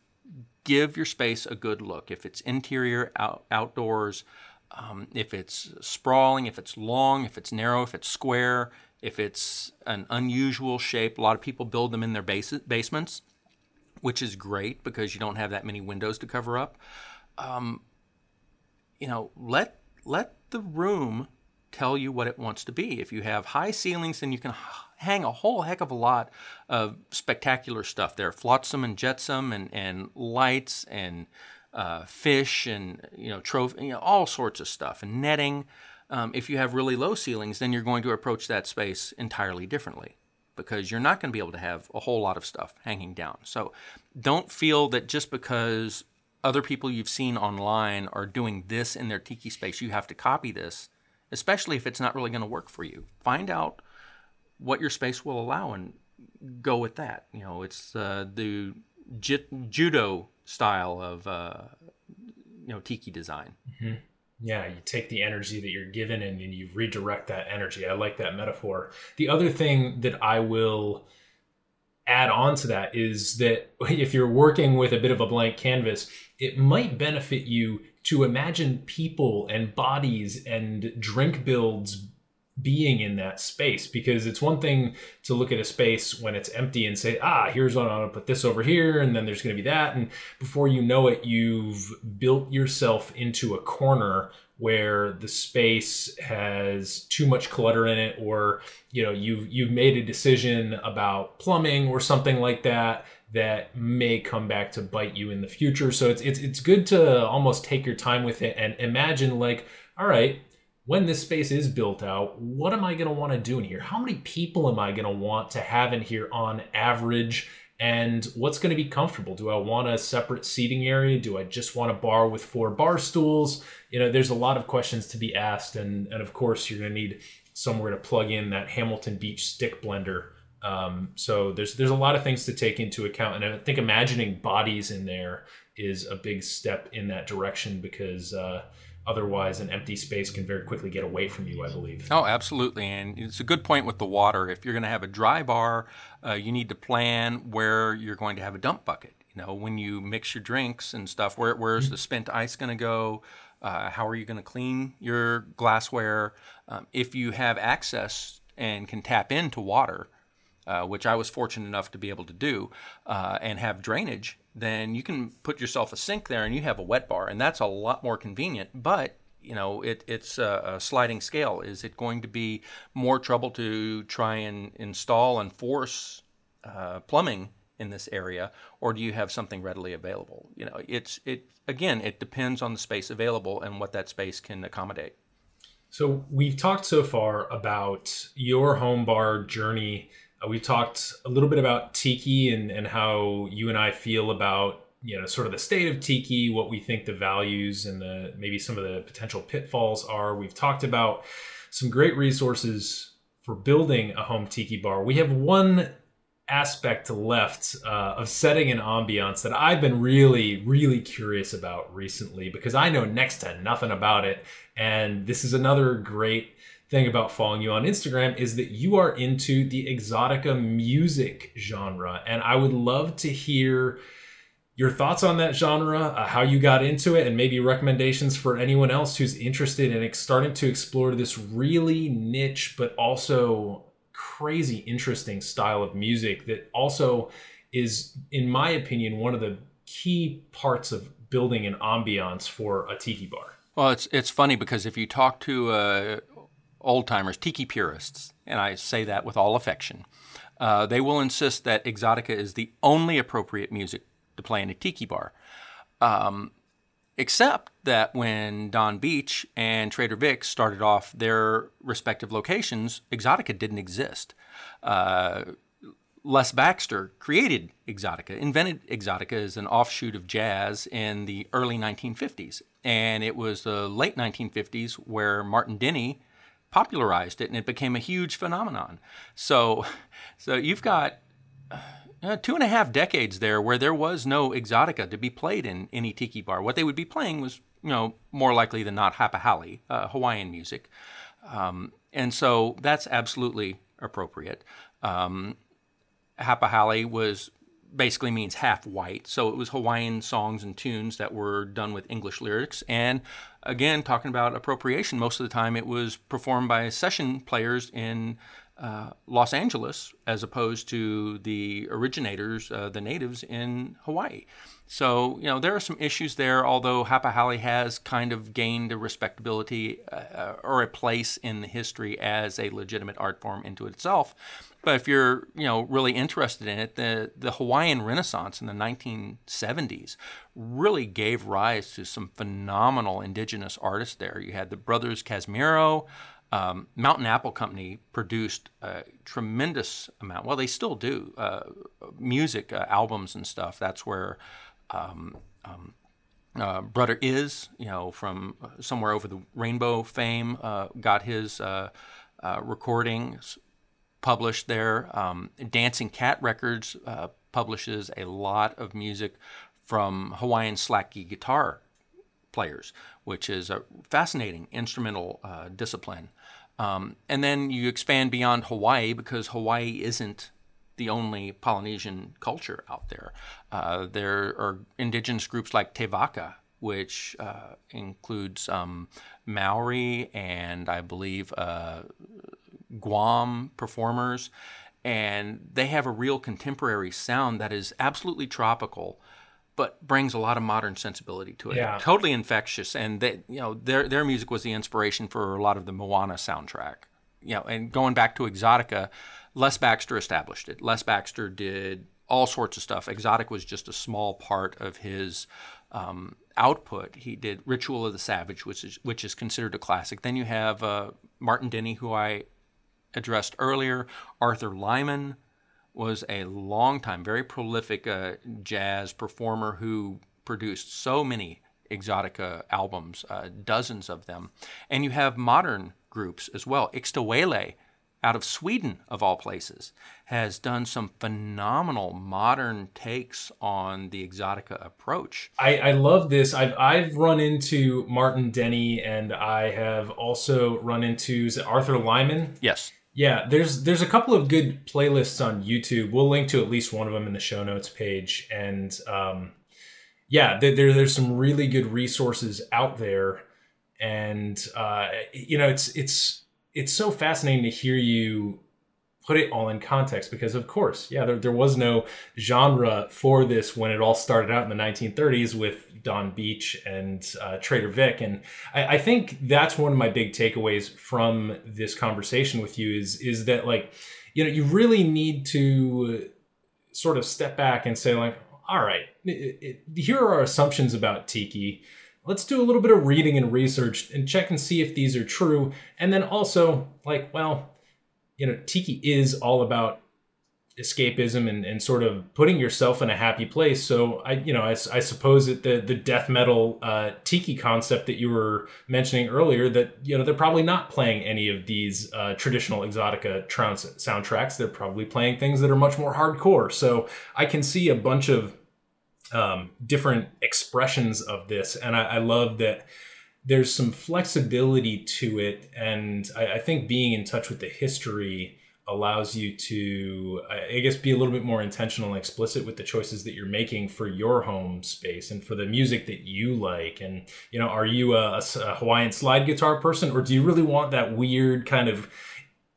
give your space a good look. If it's interior, out, outdoors, um, if it's sprawling, if it's long, if it's narrow, if it's square, if it's an unusual shape. A lot of people build them in their base- basements, which is great because you don't have that many windows to cover up. Um, you know, let let the room tell you what it wants to be. If you have high ceilings, then you can hang a whole heck of a lot of spectacular stuff there flotsam and jetsam and, and lights and uh, fish and you know trophy you know all sorts of stuff and netting um, if you have really low ceilings then you're going to approach that space entirely differently because you're not going to be able to have a whole lot of stuff hanging down so don't feel that just because other people you've seen online are doing this in their tiki space you have to copy this especially if it's not really going to work for you. Find out what your space will allow and go with that. You know, it's uh, the judo style of uh, you know tiki design. Mm-hmm. Yeah, you take the energy that you're given and, you redirect that energy. I like that metaphor. The other thing that I will add on to that is that if you're working with a bit of a blank canvas, it might benefit you to imagine people and bodies and drink builds being in that space because it's one thing to look at a space when it's empty and say ah here's what i'm going to put this over here and then there's going to be that and before you know it you've built yourself into a corner where the space has too much clutter in it or you know you've you've made a decision about plumbing or something like that that may come back to bite you in the future. So it's it's it's good to almost take your time with it and imagine like all right when this space is built out what am i going to want to do in here? How many people am i going to want to have in here on average? And what's going to be comfortable? Do i want a separate seating area? Do i just want a bar with four bar stools? You know there's a lot of questions to be asked and and of course you're going to need somewhere to plug in that hamilton beach stick blender. Um, so there's there's a lot of things to take into account and i think imagining bodies in there is a big step in that direction because uh, Otherwise, an empty space can very quickly get away from you, I believe. Oh, absolutely. And it's a good point with the water. If you're going to have a dry bar, uh, you need to plan where you're going to have a dump bucket. You know, when you mix your drinks and stuff, where, where's mm-hmm. the spent ice going to go? Uh, how are you going to clean your glassware? Um, if you have access and can tap into water, uh, which I was fortunate enough to be able to do, uh, and have drainage, then you can put yourself a sink there and you have a wet bar, and that's a lot more convenient. But you know, it, it's a, a, sliding scale. Is it going to be more trouble to try and install and force uh, plumbing in this area, or do you have something readily available? You know, it's it again. It depends on the space available and what that space can accommodate. So we've talked so far about your home bar journey we talked a little bit about tiki and, and how you and I feel about you know sort of the state of tiki, what we think the values and the maybe some of the potential pitfalls are. We've talked about some great resources for building a home tiki bar. We have one aspect left uh, of setting an ambiance that I've been really, really curious about recently because I know next to nothing about it. And this is another great thing about following you on Instagram is that you are into the exotica music genre. And I would love to hear your thoughts on that genre, uh, how you got into it, and maybe recommendations for anyone else who's interested in starting to explore this really niche but also crazy interesting style of music that also is, in my opinion, one of the key parts of building an ambiance for a tiki bar. Well, it's it's funny because if you talk to uh, old timers, tiki purists, and I say that with all affection, uh, they will insist that exotica is the only appropriate music to play in a tiki bar. Um, except that when Donn Beach and Trader Vic started off their respective locations, Exotica didn't exist. Uh, Les Baxter created Exotica, invented Exotica as an offshoot of jazz in the early 1950s. And it was the late 1950s where Martin Denny popularized it and it became a huge phenomenon. So, so you've got uh, two and a half decades there where there was no exotica to be played in any tiki bar. What they would be playing was, you know, more likely than not hapa haole, uh, Hawaiian music. Um, and so that's absolutely appropriate. Um, hapa haole was basically means half white. So it was Hawaiian songs and tunes that were done with English lyrics. And again, talking about appropriation, most of the time it was performed by session players in uh, Los Angeles as opposed to the originators, uh, the natives in Hawaii. So, you know, there are some issues there, although Hapa haole has kind of gained a respectability uh, or a place in the history as a legitimate art form into itself. But if you're, you know, really interested in it, the, the Hawaiian Renaissance in the 1970s really gave rise to some phenomenal indigenous artists there. You had the brothers Cazimero, um, Mountain Apple Company produced a tremendous amount. Well, they still do uh, music uh, albums and stuff. That's where um, um, uh, Brother Iz, you know, from somewhere over the rainbow fame, uh, got his uh, uh, recordings published there. Um, Dancing Cat Records publishes a lot of music from Hawaiian slack key guitar players, which is a fascinating instrumental uh, discipline. Um, and then you expand beyond Hawaii because Hawaii isn't the only Polynesian culture out there. Uh, there are indigenous groups like Te Vaka, which uh, includes um, Maori and I believe uh, Guam performers. And they have a real contemporary sound that is absolutely tropical but brings a lot of modern sensibility to it. Yeah. Totally infectious, and they, you know their their music was the inspiration for a lot of the Moana soundtrack. You know, and going back to Exotica, Les Baxter established it. Les Baxter did all sorts of stuff. Exotic was just a small part of his um, output. He did Ritual of the Savage, which is which is considered a classic. Then you have uh, Martin Denny, who I addressed earlier, Arthur Lyman, was a long time, very prolific uh, jazz performer who produced so many exotica albums, uh, dozens of them. And you have modern groups as well. Ixtahuele, out of Sweden, of all places, has done some phenomenal modern takes on the exotica approach. I, I love this. I've I've run into Martin Denny, and I have also run into is it Arthur Lyman. Yes. Yeah, there's there's a couple of good playlists on YouTube. We'll link to at least one of them in the show notes page, and um, yeah, there, there's some really good resources out there, and uh, you know it's it's it's so fascinating to hear you put it all in context because of course yeah there, there was no genre for this when it all started out in the 1930s with Donn Beach and uh, Trader Vic. And I, I, think that's one of my big takeaways from this conversation with you is is that like, you know, you really need to sort of step back and say like, all right, it, it, here are our assumptions about Tiki. Let's do a little bit of reading and research and check and see if these are true. And then also like, well, you know, Tiki is all about escapism and, and sort of putting yourself in a happy place. So I, you know, I, I suppose that the the death metal uh, tiki concept that you were mentioning earlier, that you know they're probably not playing any of these uh, traditional exotica trance soundtracks. They're probably playing things that are much more hardcore. So I can see a bunch of um, different expressions of this, and I, I love that there's some flexibility to it, and I, I think being in touch with the history allows you to i guess be a little bit more intentional and explicit with the choices that you're making for your home space and for the music that you like. And you know are you a, a hawaiian slide guitar person or do you really want that weird kind of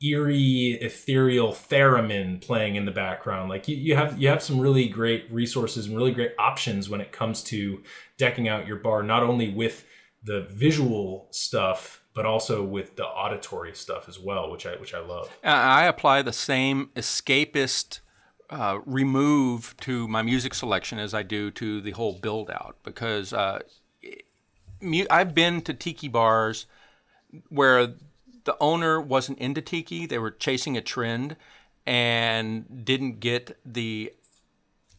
eerie ethereal theremin playing in the background? Like you, you have you have some really great resources and really great options when it comes to decking out your bar not only with the visual stuff but also with the auditory stuff as well, which I which I love. I apply the same escapist uh, remove to my music selection as I do to the whole build out because uh, I've been to tiki bars where the owner wasn't into tiki, they were chasing a trend and didn't get the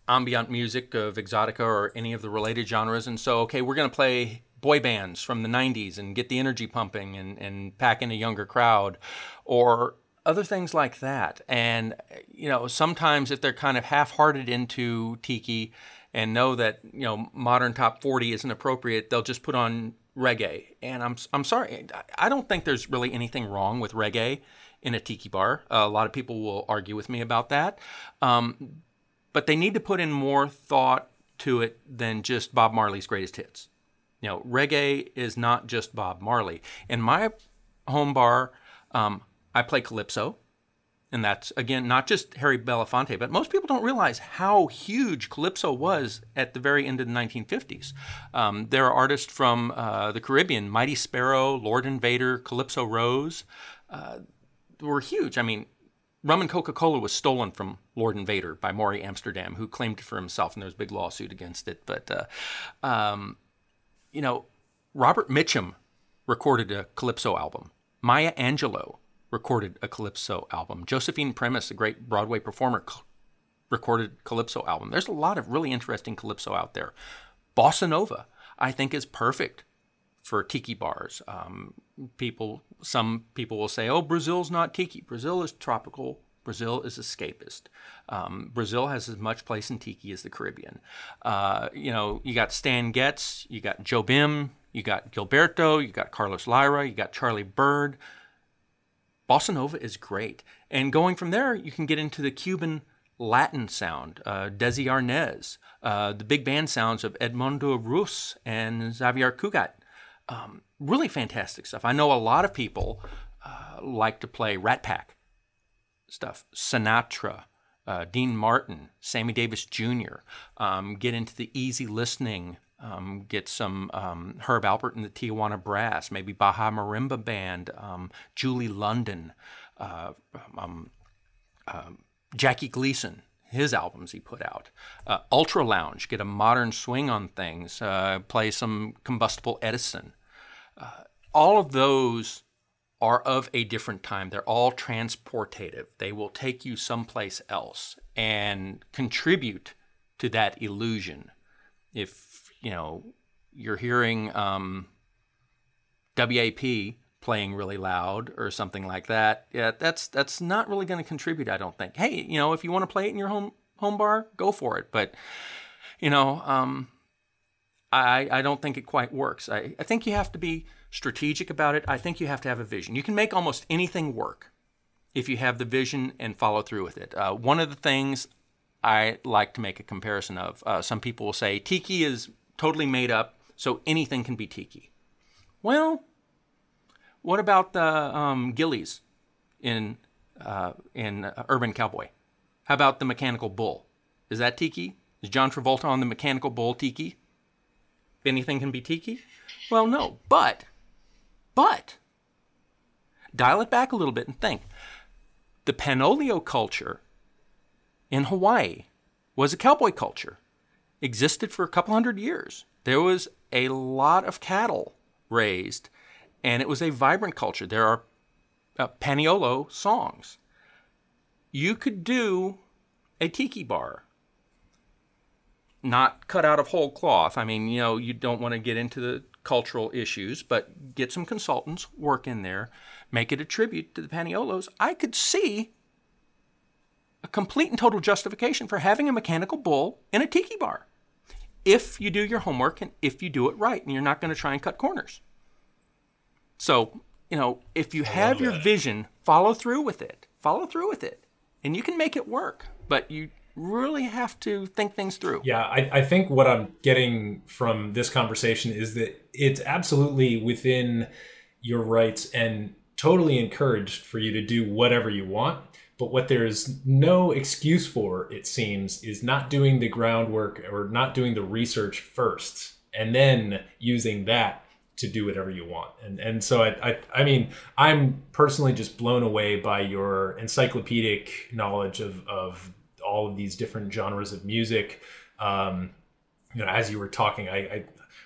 ambient music of exotica or any of the related genres and so okay we're going to play boy bands from the 90s and get the energy pumping and, and pack in a younger crowd or other things like that. And, you know, sometimes if they're kind of half hearted into tiki and know that, you know, modern top 40 isn't appropriate, they'll just put on reggae. And I'm, I'm sorry, I don't think there's really anything wrong with reggae in a tiki bar. A lot of people will argue with me about that. Um, but they need to put in more thought to it than just Bob Marley's greatest hits. You know, reggae is not just Bob Marley. In my home bar, um, I play calypso, and that's again not just Harry Belafonte, but most people don't realize how huge calypso was at the very end of the 1950s. Um, there are artists from uh, the Caribbean, Mighty Sparrow, Lord Invader, Calypso Rose, uh, were huge. I mean, rum and Coca Cola was stolen from Lord Invader by Morey Amsterdam, who claimed it for himself, and there was a big lawsuit against it. But uh, um, you know, Robert Mitchum recorded a calypso album. Maya Angelou recorded a calypso album. Josephine Premice, a great Broadway performer, recorded calypso album. There's a lot of really interesting calypso out there. Bossa Nova, I think, is perfect for tiki bars. Um, people, some people will say, "Oh, Brazil's not tiki. Brazil is tropical. Brazil is escapist. Um, Brazil has as much place in tiki as the Caribbean. Uh, you know, you got Stan Getz, you got Jobim, you got Gilberto, you got Carlos Lyra, you got Charlie Byrd. Bossa Nova is great. And going from there, you can get into the Cuban Latin sound, uh, Desi Arnaz, uh, the big band sounds of Edmundo Ros and Xavier Cugat. Um, really fantastic stuff. I know a lot of people uh, like to play Rat Pack stuff, Sinatra, uh, Dean Martin, Sammy Davis Jr., um, get into the easy listening, um, get some um, Herb Alpert and the Tijuana Brass, maybe Baja Marimba Band, um, Julie London, uh, um, um, Jackie Gleason, his albums he put out. Uh, Ultra Lounge, get a modern swing on things, uh, play some combustible Edison. Uh, all of those are of a different time. They're all transportative. They will take you someplace else and contribute to that illusion. If you know you're hearing um, WAP playing really loud or something like that, yeah, that's that's not really going to contribute. I don't think. Hey, you know, if you want to play it in your home home bar, go for it. But you know, um, I I don't think it quite works. I, I think you have to be strategic about it. I think you have to have a vision. You can make almost anything work if you have the vision and follow through with it. Uh, one of the things I like to make a comparison of, uh, some people will say tiki is totally made up, so anything can be tiki. Well, what about the um, Gilley's in uh, in Urban Cowboy? How about the Mechanical Bull? Is that tiki? Is John Travolta on the Mechanical Bull tiki? Anything can be tiki? Well, no, but but dial it back a little bit and think. The Paniolo culture in Hawaii was a cowboy culture, existed for a couple hundred years. There was a lot of cattle raised, and it was a vibrant culture. There are uh, Paniolo songs. You could do a tiki bar, not cut out of whole cloth. I mean, you know, you don't want to get into the cultural issues, but get some consultants, work in there, make it a tribute to the Paniolos, I could see a complete and total justification for having a mechanical bull in a tiki bar. If you do your homework and if you do it right, and you're not going to try and cut corners. So, you know, if you have your vision, follow through with it. Follow through with it. And you can make it work. But you really have to think things through. Yeah, I, I think what I'm getting from this conversation is that it's absolutely within your rights and totally encouraged for you to do whatever you want. But what there's no excuse for, it seems, is not doing the groundwork or not doing the research first and then using that to do whatever you want. And and so I, I I mean I'm personally just blown away by your encyclopedic knowledge of of all of these different genres of music. Um, you know, as you were talking, I, I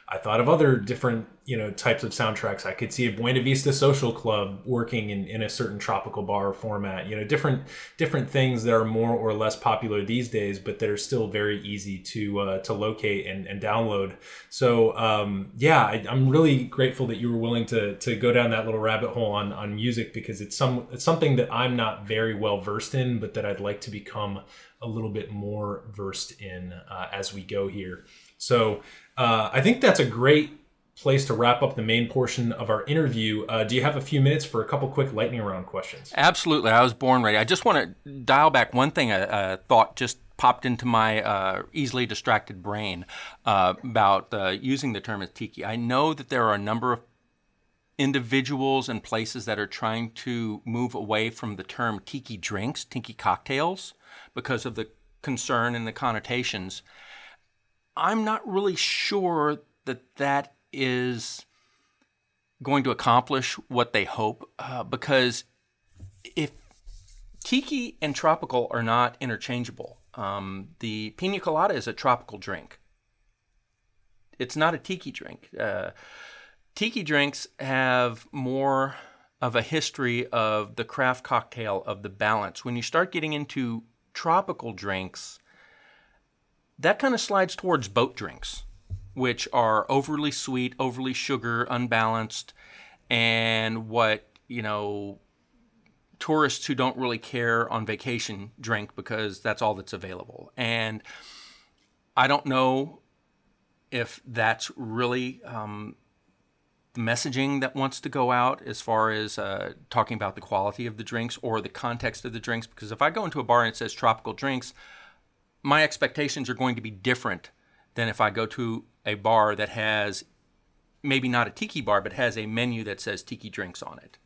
I thought of other different, you know, types of soundtracks. I could see a Buena Vista Social Club working in, in a certain tropical bar format. You know, different different things that are more or less popular these days, but that are still very easy to uh, to locate and, and download. So um, yeah, I, am really grateful that you were willing to to go down that little rabbit hole on on music because it's some it's something that I'm not very well versed in, but that I'd like to become a little bit more versed in uh, as we go here. So uh, I think that's a great place to wrap up the main portion of our interview. Uh, do you have a few minutes for a couple quick lightning round questions? Absolutely. I was born ready. I just want to dial back one thing I uh, thought just popped into my uh, easily distracted brain uh, about uh, using the term as tiki. I know that there are a number of individuals and places that are trying to move away from the term tiki drinks, tiki cocktails, because of the concern and the connotations. I'm not really sure that that is going to accomplish what they hope uh, because if tiki and tropical are not interchangeable, um, the pina colada is a tropical drink. It's not a tiki drink. Uh, tiki drinks have more of a history of the craft cocktail of the balance. When you start getting into tropical drinks, that kind of slides towards boat drinks, which are overly sweet, overly sugar, unbalanced, and what, you know, tourists who don't really care on vacation drink because that's all that's available. And I don't know if that's really um, the messaging that wants to go out as far as uh, talking about the quality of the drinks or the context of the drinks. Because if I go into a bar and it says tropical drinks, my expectations are going to be different than if I go to a bar that has maybe not a tiki bar, but has a menu that says tiki drinks on it.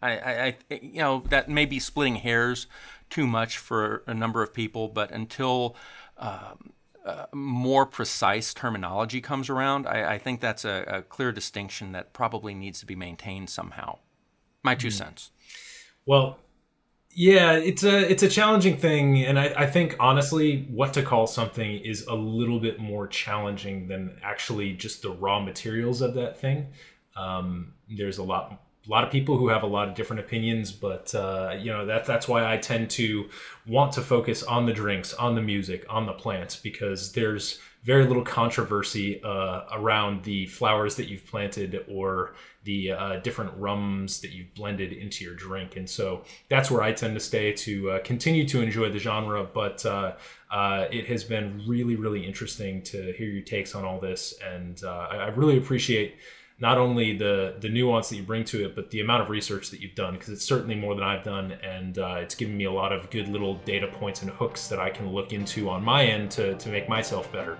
I, I, I, you know, that may be splitting hairs too much for a number of people, but until um, uh, more precise terminology comes around, I, I think that's a, a, clear distinction that probably needs to be maintained somehow. My 2 mm. cents. Well, yeah, it's a it's a challenging thing, and I, I think honestly, what to call something is a little bit more challenging than actually just the raw materials of that thing. Um, there's a lot a lot of people who have a lot of different opinions, but uh, you know that that's why I tend to want to focus on the drinks, on the music, on the plants, because there's very little controversy uh, around the flowers that you've planted or the uh, different rums that you've blended into your drink. And so that's where I tend to stay to uh, continue to enjoy the genre. But uh, uh, it has been really, really interesting to hear your takes on all this. And uh, I really appreciate not only the the nuance that you bring to it, but the amount of research that you've done, because it's certainly more than I've done, and uh, it's given me a lot of good little data points and hooks that I can look into on my end to, to make myself better.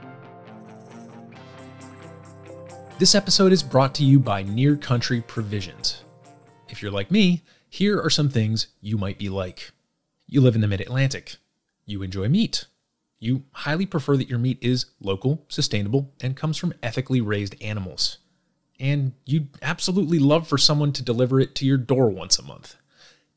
This episode is brought to you by Near Country Provisions. If you're like me, here are some things you might be like. You live in the mid Atlantic. You enjoy meat. You highly prefer that your meat is local, sustainable, and comes from ethically raised animals and you'd absolutely love for someone to deliver it to your door once a month.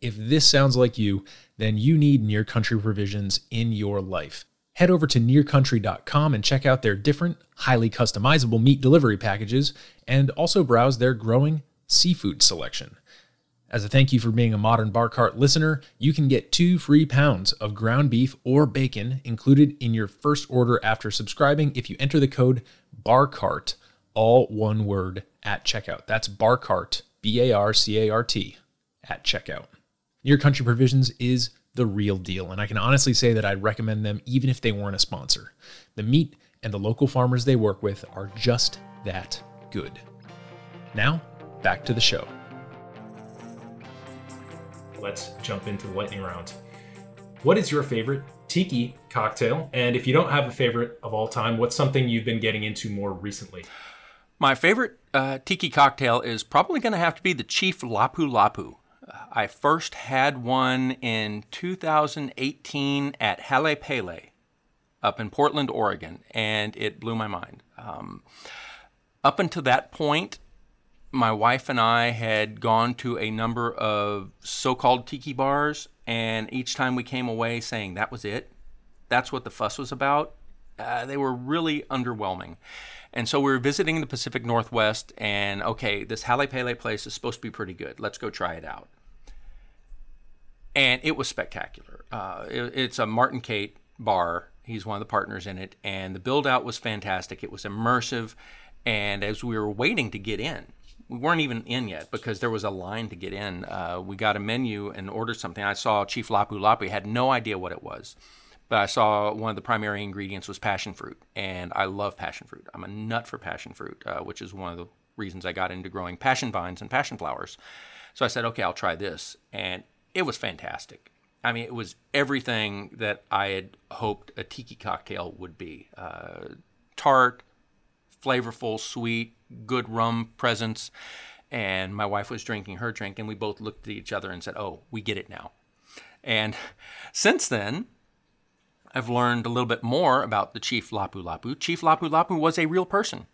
If this sounds like you, then you need Near Country provisions in your life. Head over to nearcountry.com and check out their different, highly customizable meat delivery packages, and also browse their growing seafood selection. As a thank you for being a Modern Bar Cart listener, you can get two free pounds of ground beef or bacon included in your first order after subscribing if you enter the code BARCART, all one word, at checkout. That's Barcart, B A R C A R T, at checkout. Near Country Provisions is the real deal, and I can honestly say that I'd recommend them even if they weren't a sponsor. The meat and the local farmers they work with are just that good. Now, back to the show. Let's jump into the lightning round. What is your favorite tiki cocktail? And if you don't have a favorite of all time, what's something you've been getting into more recently? My favorite uh, tiki cocktail is probably going to have to be the Chief Lapu Lapu. Uh, I first had one in 2018 at Hale Pele up in Portland, Oregon, and it blew my mind. Um, up until that point, my wife and I had gone to a number of so called tiki bars, and each time we came away saying, That was it. that's what the fuss was about, uh, they were really underwhelming. And so we were visiting the Pacific Northwest, and okay, this Hale Pele place is supposed to be pretty good. Let's go try it out. And it was spectacular. Uh, it, it's a Martin Cate bar. He's one of the partners in it, and the build out was fantastic. It was immersive, and as we were waiting to get in, we weren't even in yet because there was a line to get in. Uh, we got a menu and ordered something. I saw Chief Lapu Lapu, had no idea what it was. But I saw one of the primary ingredients was passion fruit, and I love passion fruit. I'm a nut for passion fruit, uh, which is one of the reasons I got into growing passion vines and passion flowers. So I said, okay, I'll try this, and it was fantastic. I mean, it was everything that I had hoped a tiki cocktail would be: uh, tart, flavorful, sweet, good rum presence. And my wife was drinking her drink, and we both looked at each other and said, "Oh, we get it now." And since then, I've learned a little bit more about the Chief Lapu Lapu. Chief Lapu Lapu was a real person.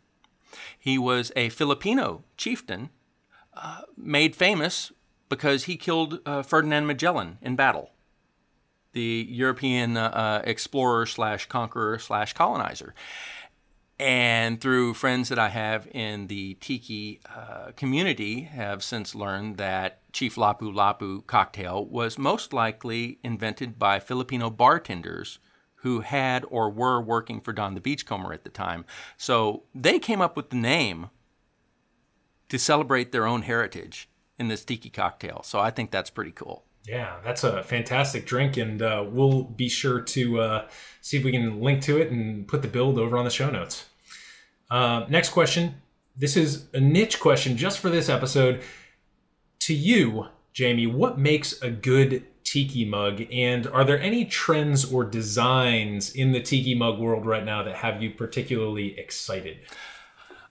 He was a Filipino chieftain uh, made famous because he killed uh, Ferdinand Magellan in battle, the European uh, uh explorer slash conqueror slash colonizer. And through friends that I have in the tiki uh, community, have since learned that Chief Lapu Lapu cocktail was most likely invented by Filipino bartenders who had or were working for Don the Beachcomber at the time. So they came up with the name to celebrate their own heritage in this tiki cocktail. So I think that's pretty cool. Yeah, that's a fantastic drink, and uh, we'll be sure to uh, see if we can link to it and put the build over on the show notes. Uh, next question. This is a niche question just for this episode. To you, Jayme, what makes a good tiki mug and are there any trends or designs in the tiki mug world right now that have you particularly excited?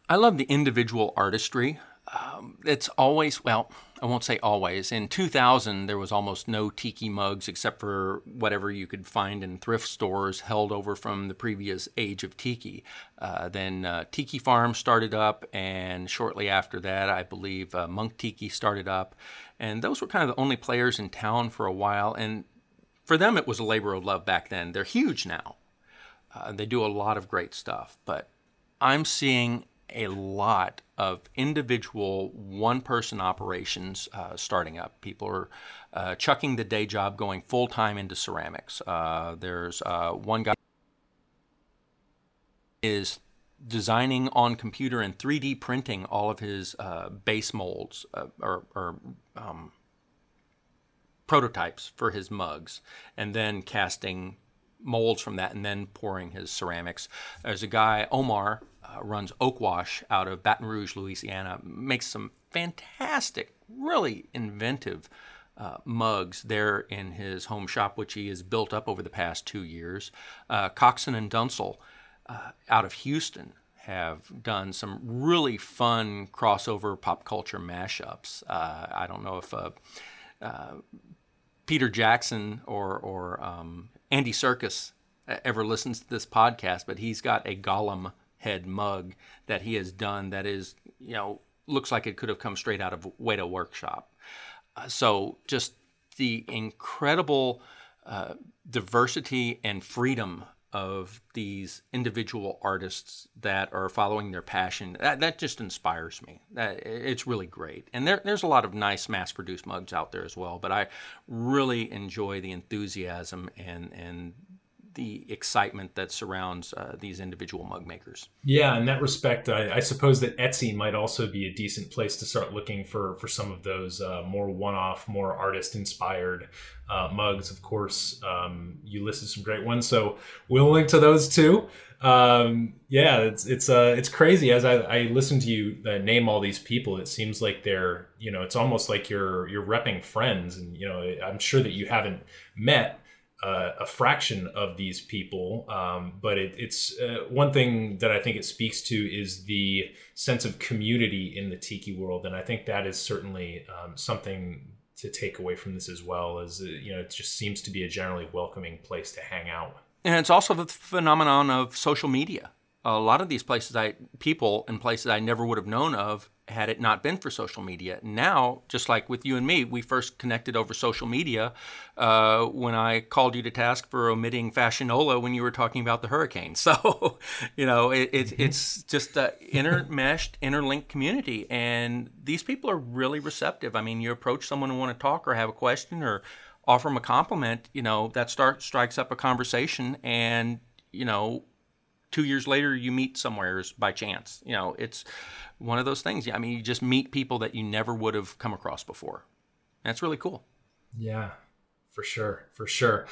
I love the individual artistry. Um, it's always well i won't say always. In 2000 there was almost no tiki mugs except for whatever you could find in thrift stores held over from the previous age of tiki. Uh, then uh, tiki farm started up and shortly after that i believe uh, Munktiki started up and those were kind of the only players in town for a while. And for them, it was a labor of love back then. They're huge now. Uh, they do a lot of great stuff. But I'm seeing a lot of individual one person operations uh, starting up. People are uh, chucking the day job, going full time into ceramics. Uh, there's uh, one guy is designing on computer and 3D printing all of his uh, base molds uh, or, or um, prototypes for his mugs, and then casting molds from that, and then pouring his ceramics. There's a guy, Omar, uh, runs Oak Wash out of Baton Rouge, Louisiana, makes some fantastic, really inventive. Uh, mugs there in his home shop, which he has built up over the past two years. Uh, Coxon and Dunsel uh, out of Houston have done some really fun crossover pop culture mashups. Uh, I don't know if uh, uh, Peter Jackson or, or um, Andy Serkis ever listens to this podcast, but he's got a Gollum head mug that he has done that is, you know, looks like it could have come straight out of Weta Workshop. Uh, so just the incredible uh, diversity and freedom of these individual artists that are following their passion that, that just inspires me. That it's really great. And there, there's a lot of nice mass produced mugs out there as well but i really enjoy the enthusiasm and and the excitement that surrounds uh, these individual mug makers. Yeah, in that respect, I, I, suppose that Etsy might also be a decent place to start looking for for some of those uh, more one-off, more artist-inspired uh, mugs. Of course, um, you listed some great ones, so we'll link to those too. Um, yeah, it's it's uh, it's crazy as I, I listen to you uh, name all these people. It seems like they're you know it's almost like you're you're repping friends, and you know I'm sure that you haven't met uh, a fraction of these people, um, but it, it's uh, one thing that I think it speaks to is the sense of community in the tiki world, and I think that is certainly um, something to take away from this as well. As uh, you know, it just seems to be a generally welcoming place to hang out. And it's also the phenomenon of social media. A lot of these places I people and places I never would have known of had it not been for social media. Now, just like with you and me, we first connected over social media uh, when I called you to task for omitting Passionola when you were talking about the hurricane. So, you know, it, it, mm-hmm. it's just an intermeshed, interlinked community, and these people are really receptive. I mean, you approach someone and want to talk or have a question or offer them a compliment, you know, that start strikes up a conversation, and you know, two years later you meet somewheres by chance. You know, it's one of those things. Yeah. I mean, you just meet people that you never would have come across before. That's really cool. Yeah, for sure, for sure.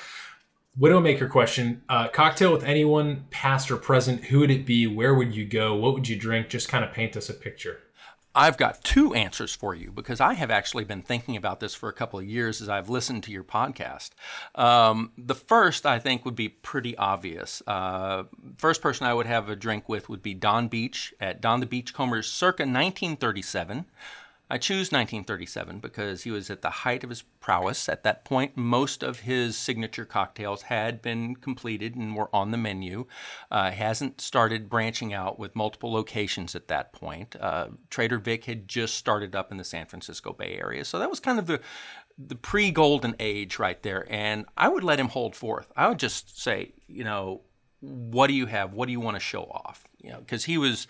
Widowmaker question: uh, Cocktail with anyone, past or present. Who would it be? Where would you go? What would you drink? Just kind of paint us a picture. I've got two answers for you because I have actually been thinking about this for a couple of years as I've listened to your podcast. Um, the first, I think, would be pretty obvious. Uh, first person I would have a drink with would be Donn Beach at Don the Beachcombers circa 1937. I choose 1937 because he was at the height of his prowess. At that point, most of his signature cocktails had been completed and were on the menu. Uh, hasn't started branching out with multiple locations at that point. Uh, Trader Vic had just started up in the San Francisco Bay Area, so that was kind of the the pre-golden age right there. And I would let him hold forth. I would just say, you know, what do you have? What do you want to show off? You know, because he was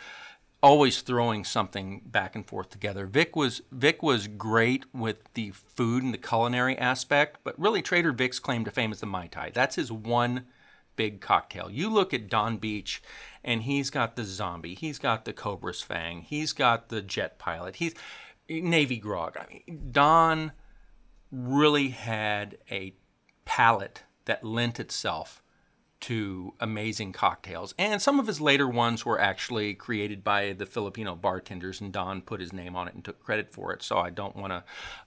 always throwing something back and forth together. Vic was Vic was great with the food and the culinary aspect, but really Trader Vic's claim to fame is the Mai Tai. That's his one big cocktail. You look at Donn Beach and he's got the zombie, he's got the Cobra's Fang, he's got the jet pilot, he's Navy grog. I mean, Don really had a palate that lent itself to amazing cocktails. And some of his later ones were actually created by the Filipino bartenders, and Don put his name on it and took credit for it. So I don't want to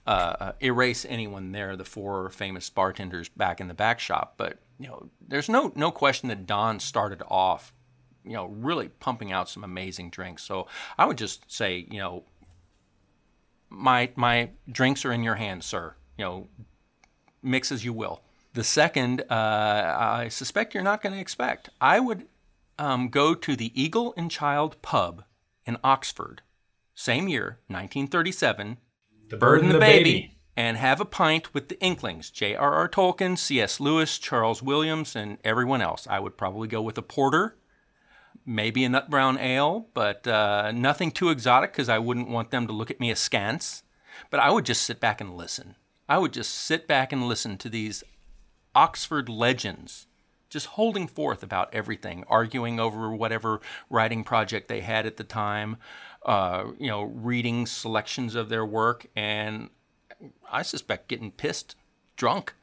uh, uh, erase anyone there, the four famous bartenders back in the back shop. But you know, there's no no question that Don started off, you know, really pumping out some amazing drinks. So I would just say, you know, my my drinks are in your hands, sir. You know, mix as you will. The second, uh, I suspect you're not going to expect. I would um, go to the Eagle and Child pub in Oxford, same year, 1937. The Bird and the, baby. baby. And have a pint with the Inklings, J.R.R. Tolkien, C.S. Lewis, Charles Williams, and everyone else. I would probably go with a porter, maybe a nut brown ale, but uh, nothing too exotic because I wouldn't want them to look at me askance. But I would just sit back and listen. I would just sit back and listen to these Oxford legends, just holding forth about everything, arguing over whatever writing project they had at the time, uh, you know, reading selections of their work, and I suspect getting pissed drunk.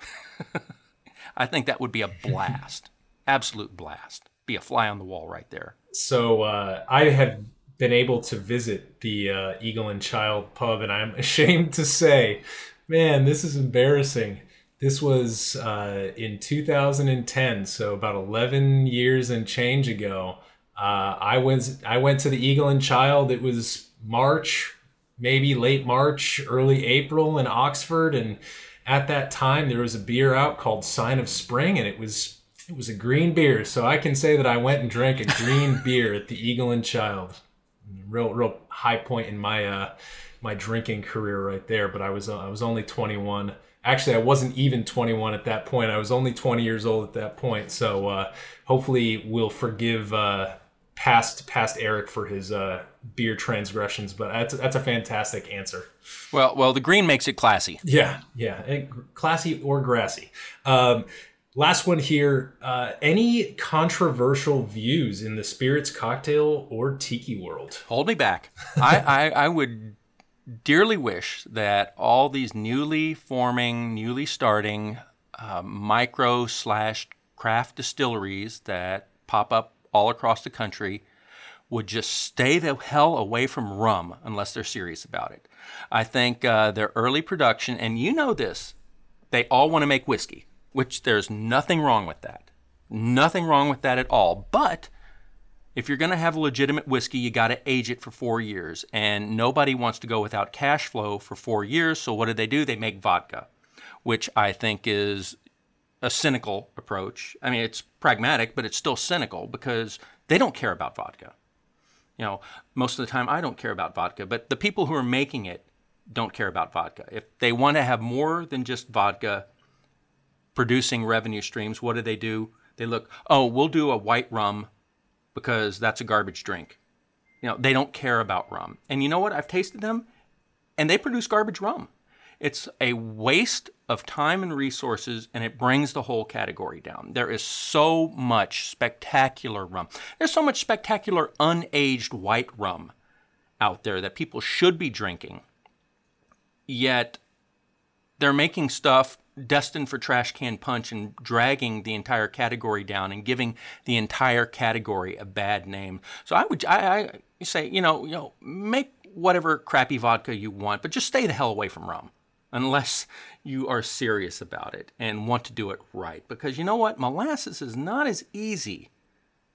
I think that would be a blast, absolute blast. Be a fly on the wall right there. So uh, I have been able to visit the uh, Eagle and Child pub, and I'm ashamed to say, man, this is embarrassing. This was uh, in 2010, so about 11 years and change ago. Uh, I went I went to the Eagle and Child. It was March, maybe late March, early April in Oxford, and at that time there was a beer out called Sign of Spring, and it was it was a green beer. So I can say that I went and drank a green beer at the Eagle and Child. Real real high point in my uh, my drinking career right there. But I was uh, I was only 21 actually i wasn't even 21 at that point. I was only 20 years old at that point. So uh, hopefully we'll forgive uh, past past eric for his uh, beer transgressions but that's, that's a fantastic answer. Well well the green makes it classy. Yeah yeah classy or grassy. Um, last one here uh, any controversial views in the spirits cocktail or tiki world? Hold me back. I, I, I would dearly wish that all these newly forming, newly starting uh, micro slash craft distilleries that pop up all across the country would just stay the hell away from rum unless they're serious about it. I think uh, their early production, and you know this, they all want to make whiskey, which there's nothing wrong with that. Nothing wrong with that at all. But if you're going to have a legitimate whiskey, you got to age it for four years. And nobody wants to go without cash flow for four years. So what do they do? They make vodka, which I think is a cynical approach. I mean, it's pragmatic, but it's still cynical because They don't care about vodka. You know, most of the time I don't care about vodka, but the people who are making it don't care about vodka. If they want to have more than just vodka producing revenue streams, what do they do? They look, oh, we'll do a white rum because that's a garbage drink. You know, they don't care about rum. And you know what? I've tasted them and they produce garbage rum. It's a waste of time and resources, and it brings the whole category down. There is so much spectacular rum. There's so much spectacular unaged white rum out there that people should be drinking. Yet they're making stuff destined for trash can punch and dragging the entire category down and giving the entire category a bad name. So I would I, I say, you know, you know, make whatever crappy vodka you want, but just stay the hell away from rum unless you are serious about it and want to do it right. Because you know what? Molasses is not as easy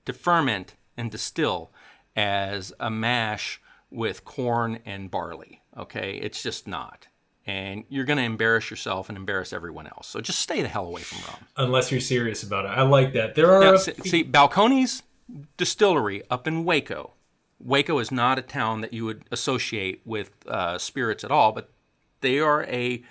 to ferment and distill as a mash with corn and barley. Okay? It's just not. And you're going to embarrass yourself and embarrass everyone else. So just stay the hell away from rum. Unless you're serious about it. I like that. There are. Now, see, see, Balcones Distillery up in Waco. Waco is not a town that you would associate with uh, spirits at all, but they are a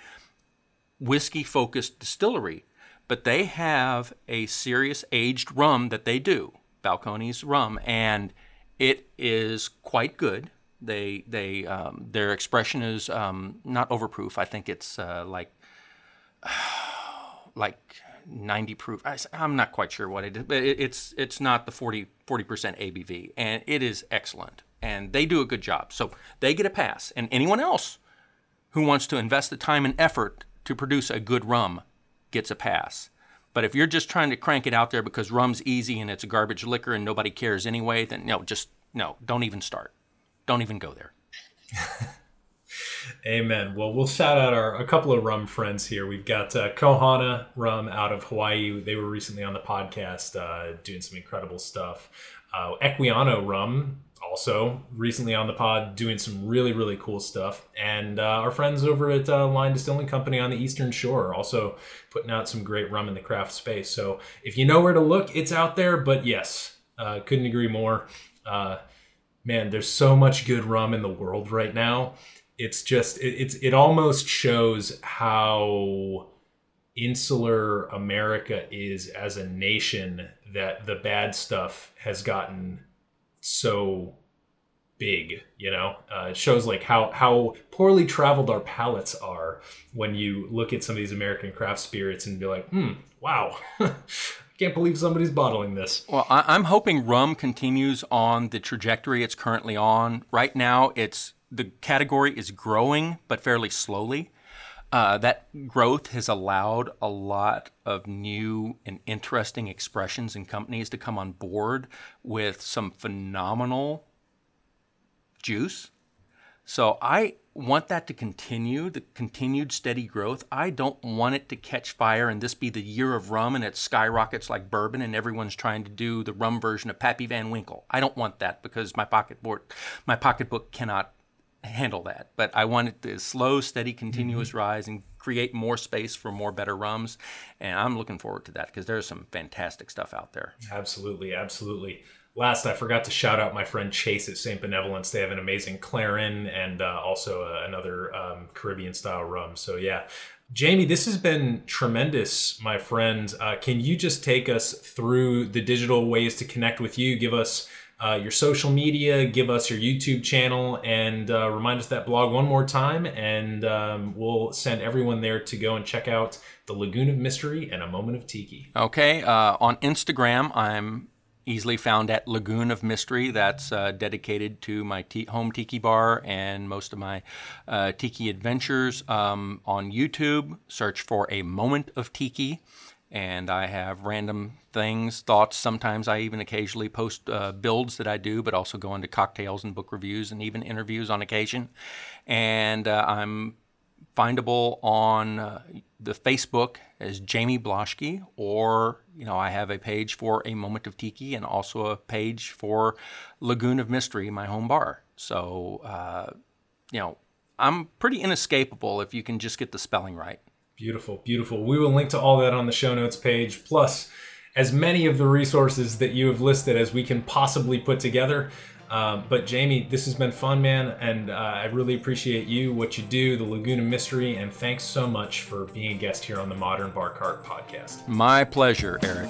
whiskey focused distillery, but they have a serious aged rum that they do, Balcones rum, and it is quite good. They they um, their expression is um, not overproof. I think it's uh, like like 90 proof. I, am not quite sure what it is, but it, it's it's not the 40 percent ABV, and it is excellent. And they do a good job, so they get a pass. And anyone else who wants to invest the time and effort to produce a good rum gets a pass. But if you're just trying to crank it out there because rum's easy and it's a garbage liquor and nobody cares anyway, then no, just no, don't even start. Don't even go there. Amen. Well, we'll shout out our a couple of rum friends here. We've got uh, Kohana Rum out of Hawaii. They were recently on the podcast uh, doing some incredible stuff. Uh, Equiano Rum also recently on the pod doing some really really cool stuff and uh, our friends over at uh, Lyon distilling company on the eastern shore also putting out some great rum in the craft space so if you know where to look it's out there but yes uh, couldn't agree more uh, man there's so much good rum in the world right now. It's just it, it's it almost shows how insular america is as a nation that the bad stuff has gotten so big you know? Uh, it shows like how how poorly traveled our palates are when you look at some of these american craft spirits and be like hmm wow can't believe somebody's bottling this. Well I- i'm hoping rum continues on the trajectory it's currently on. Right now it's the category is growing but fairly slowly. Uh, that growth has allowed a lot of new and interesting expressions and companies to come on board with some phenomenal juice. So I want that to continue, the continued steady growth. I don't want it to catch fire and this be the year of rum and it skyrockets like bourbon and everyone's trying to do the rum version of Pappy Van Winkle. I don't want that because my pocketbook my pocketbook cannot handle that. But I want it to slow, steady, continuous mm-hmm. rise and create more space for more better rums. And I'm looking forward to that because there's some fantastic stuff out there. Absolutely, absolutely. Last, I forgot to shout out my friend Chase at St. Benevolence. They have an amazing Clairin and uh, also uh, another um, Caribbean style rum. So, yeah. Jayme, this has been tremendous, my friend. Uh, can you just take us through the digital ways to connect with you? Give us uh, your social media, give us your YouTube channel, and uh, remind us that blog one more time. And um, we'll send everyone there to go and check out The Lagoon of Mystery and A Moment of Tiki. Okay. Uh, on Instagram, I'm easily found at Lagoon of Mystery. That's uh, dedicated to my t- home tiki bar and most of my uh, tiki adventures. Um, on YouTube, search for A Moment of Tiki and I have random things, thoughts. Sometimes I even occasionally post uh, builds that I do, but also go into cocktails and book reviews and even interviews on occasion. And uh, I'm findable on uh, the Facebook as Jayme Blaschke, or you know I have a page for a Moment of Tiki and also a page for Lagoon of Mystery, my home bar. So uh, you know I'm pretty inescapable if you can just get the spelling right. Beautiful, beautiful. We will link to all that on the show notes page. Plus, as many of the resources that you have listed as we can possibly put together. Um, but Jayme, this has been fun, man, and uh, I really appreciate you, what you do, the Lagoon of Mystery, and thanks so much for being a guest here on the Modern Bar Cart podcast. My pleasure, Eric.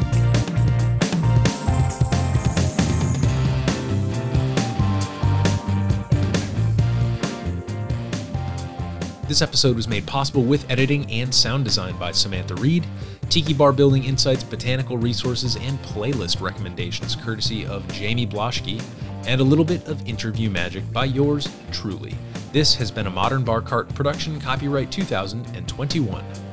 This episode was made possible with editing and sound design by Samantha Reed, Tiki Bar Building Insights, Botanical Resources, and playlist recommendations courtesy of Jayme Blaschke, and a little bit of interview magic by yours truly. This has been a Modern Bar Cart production, copyright 2021.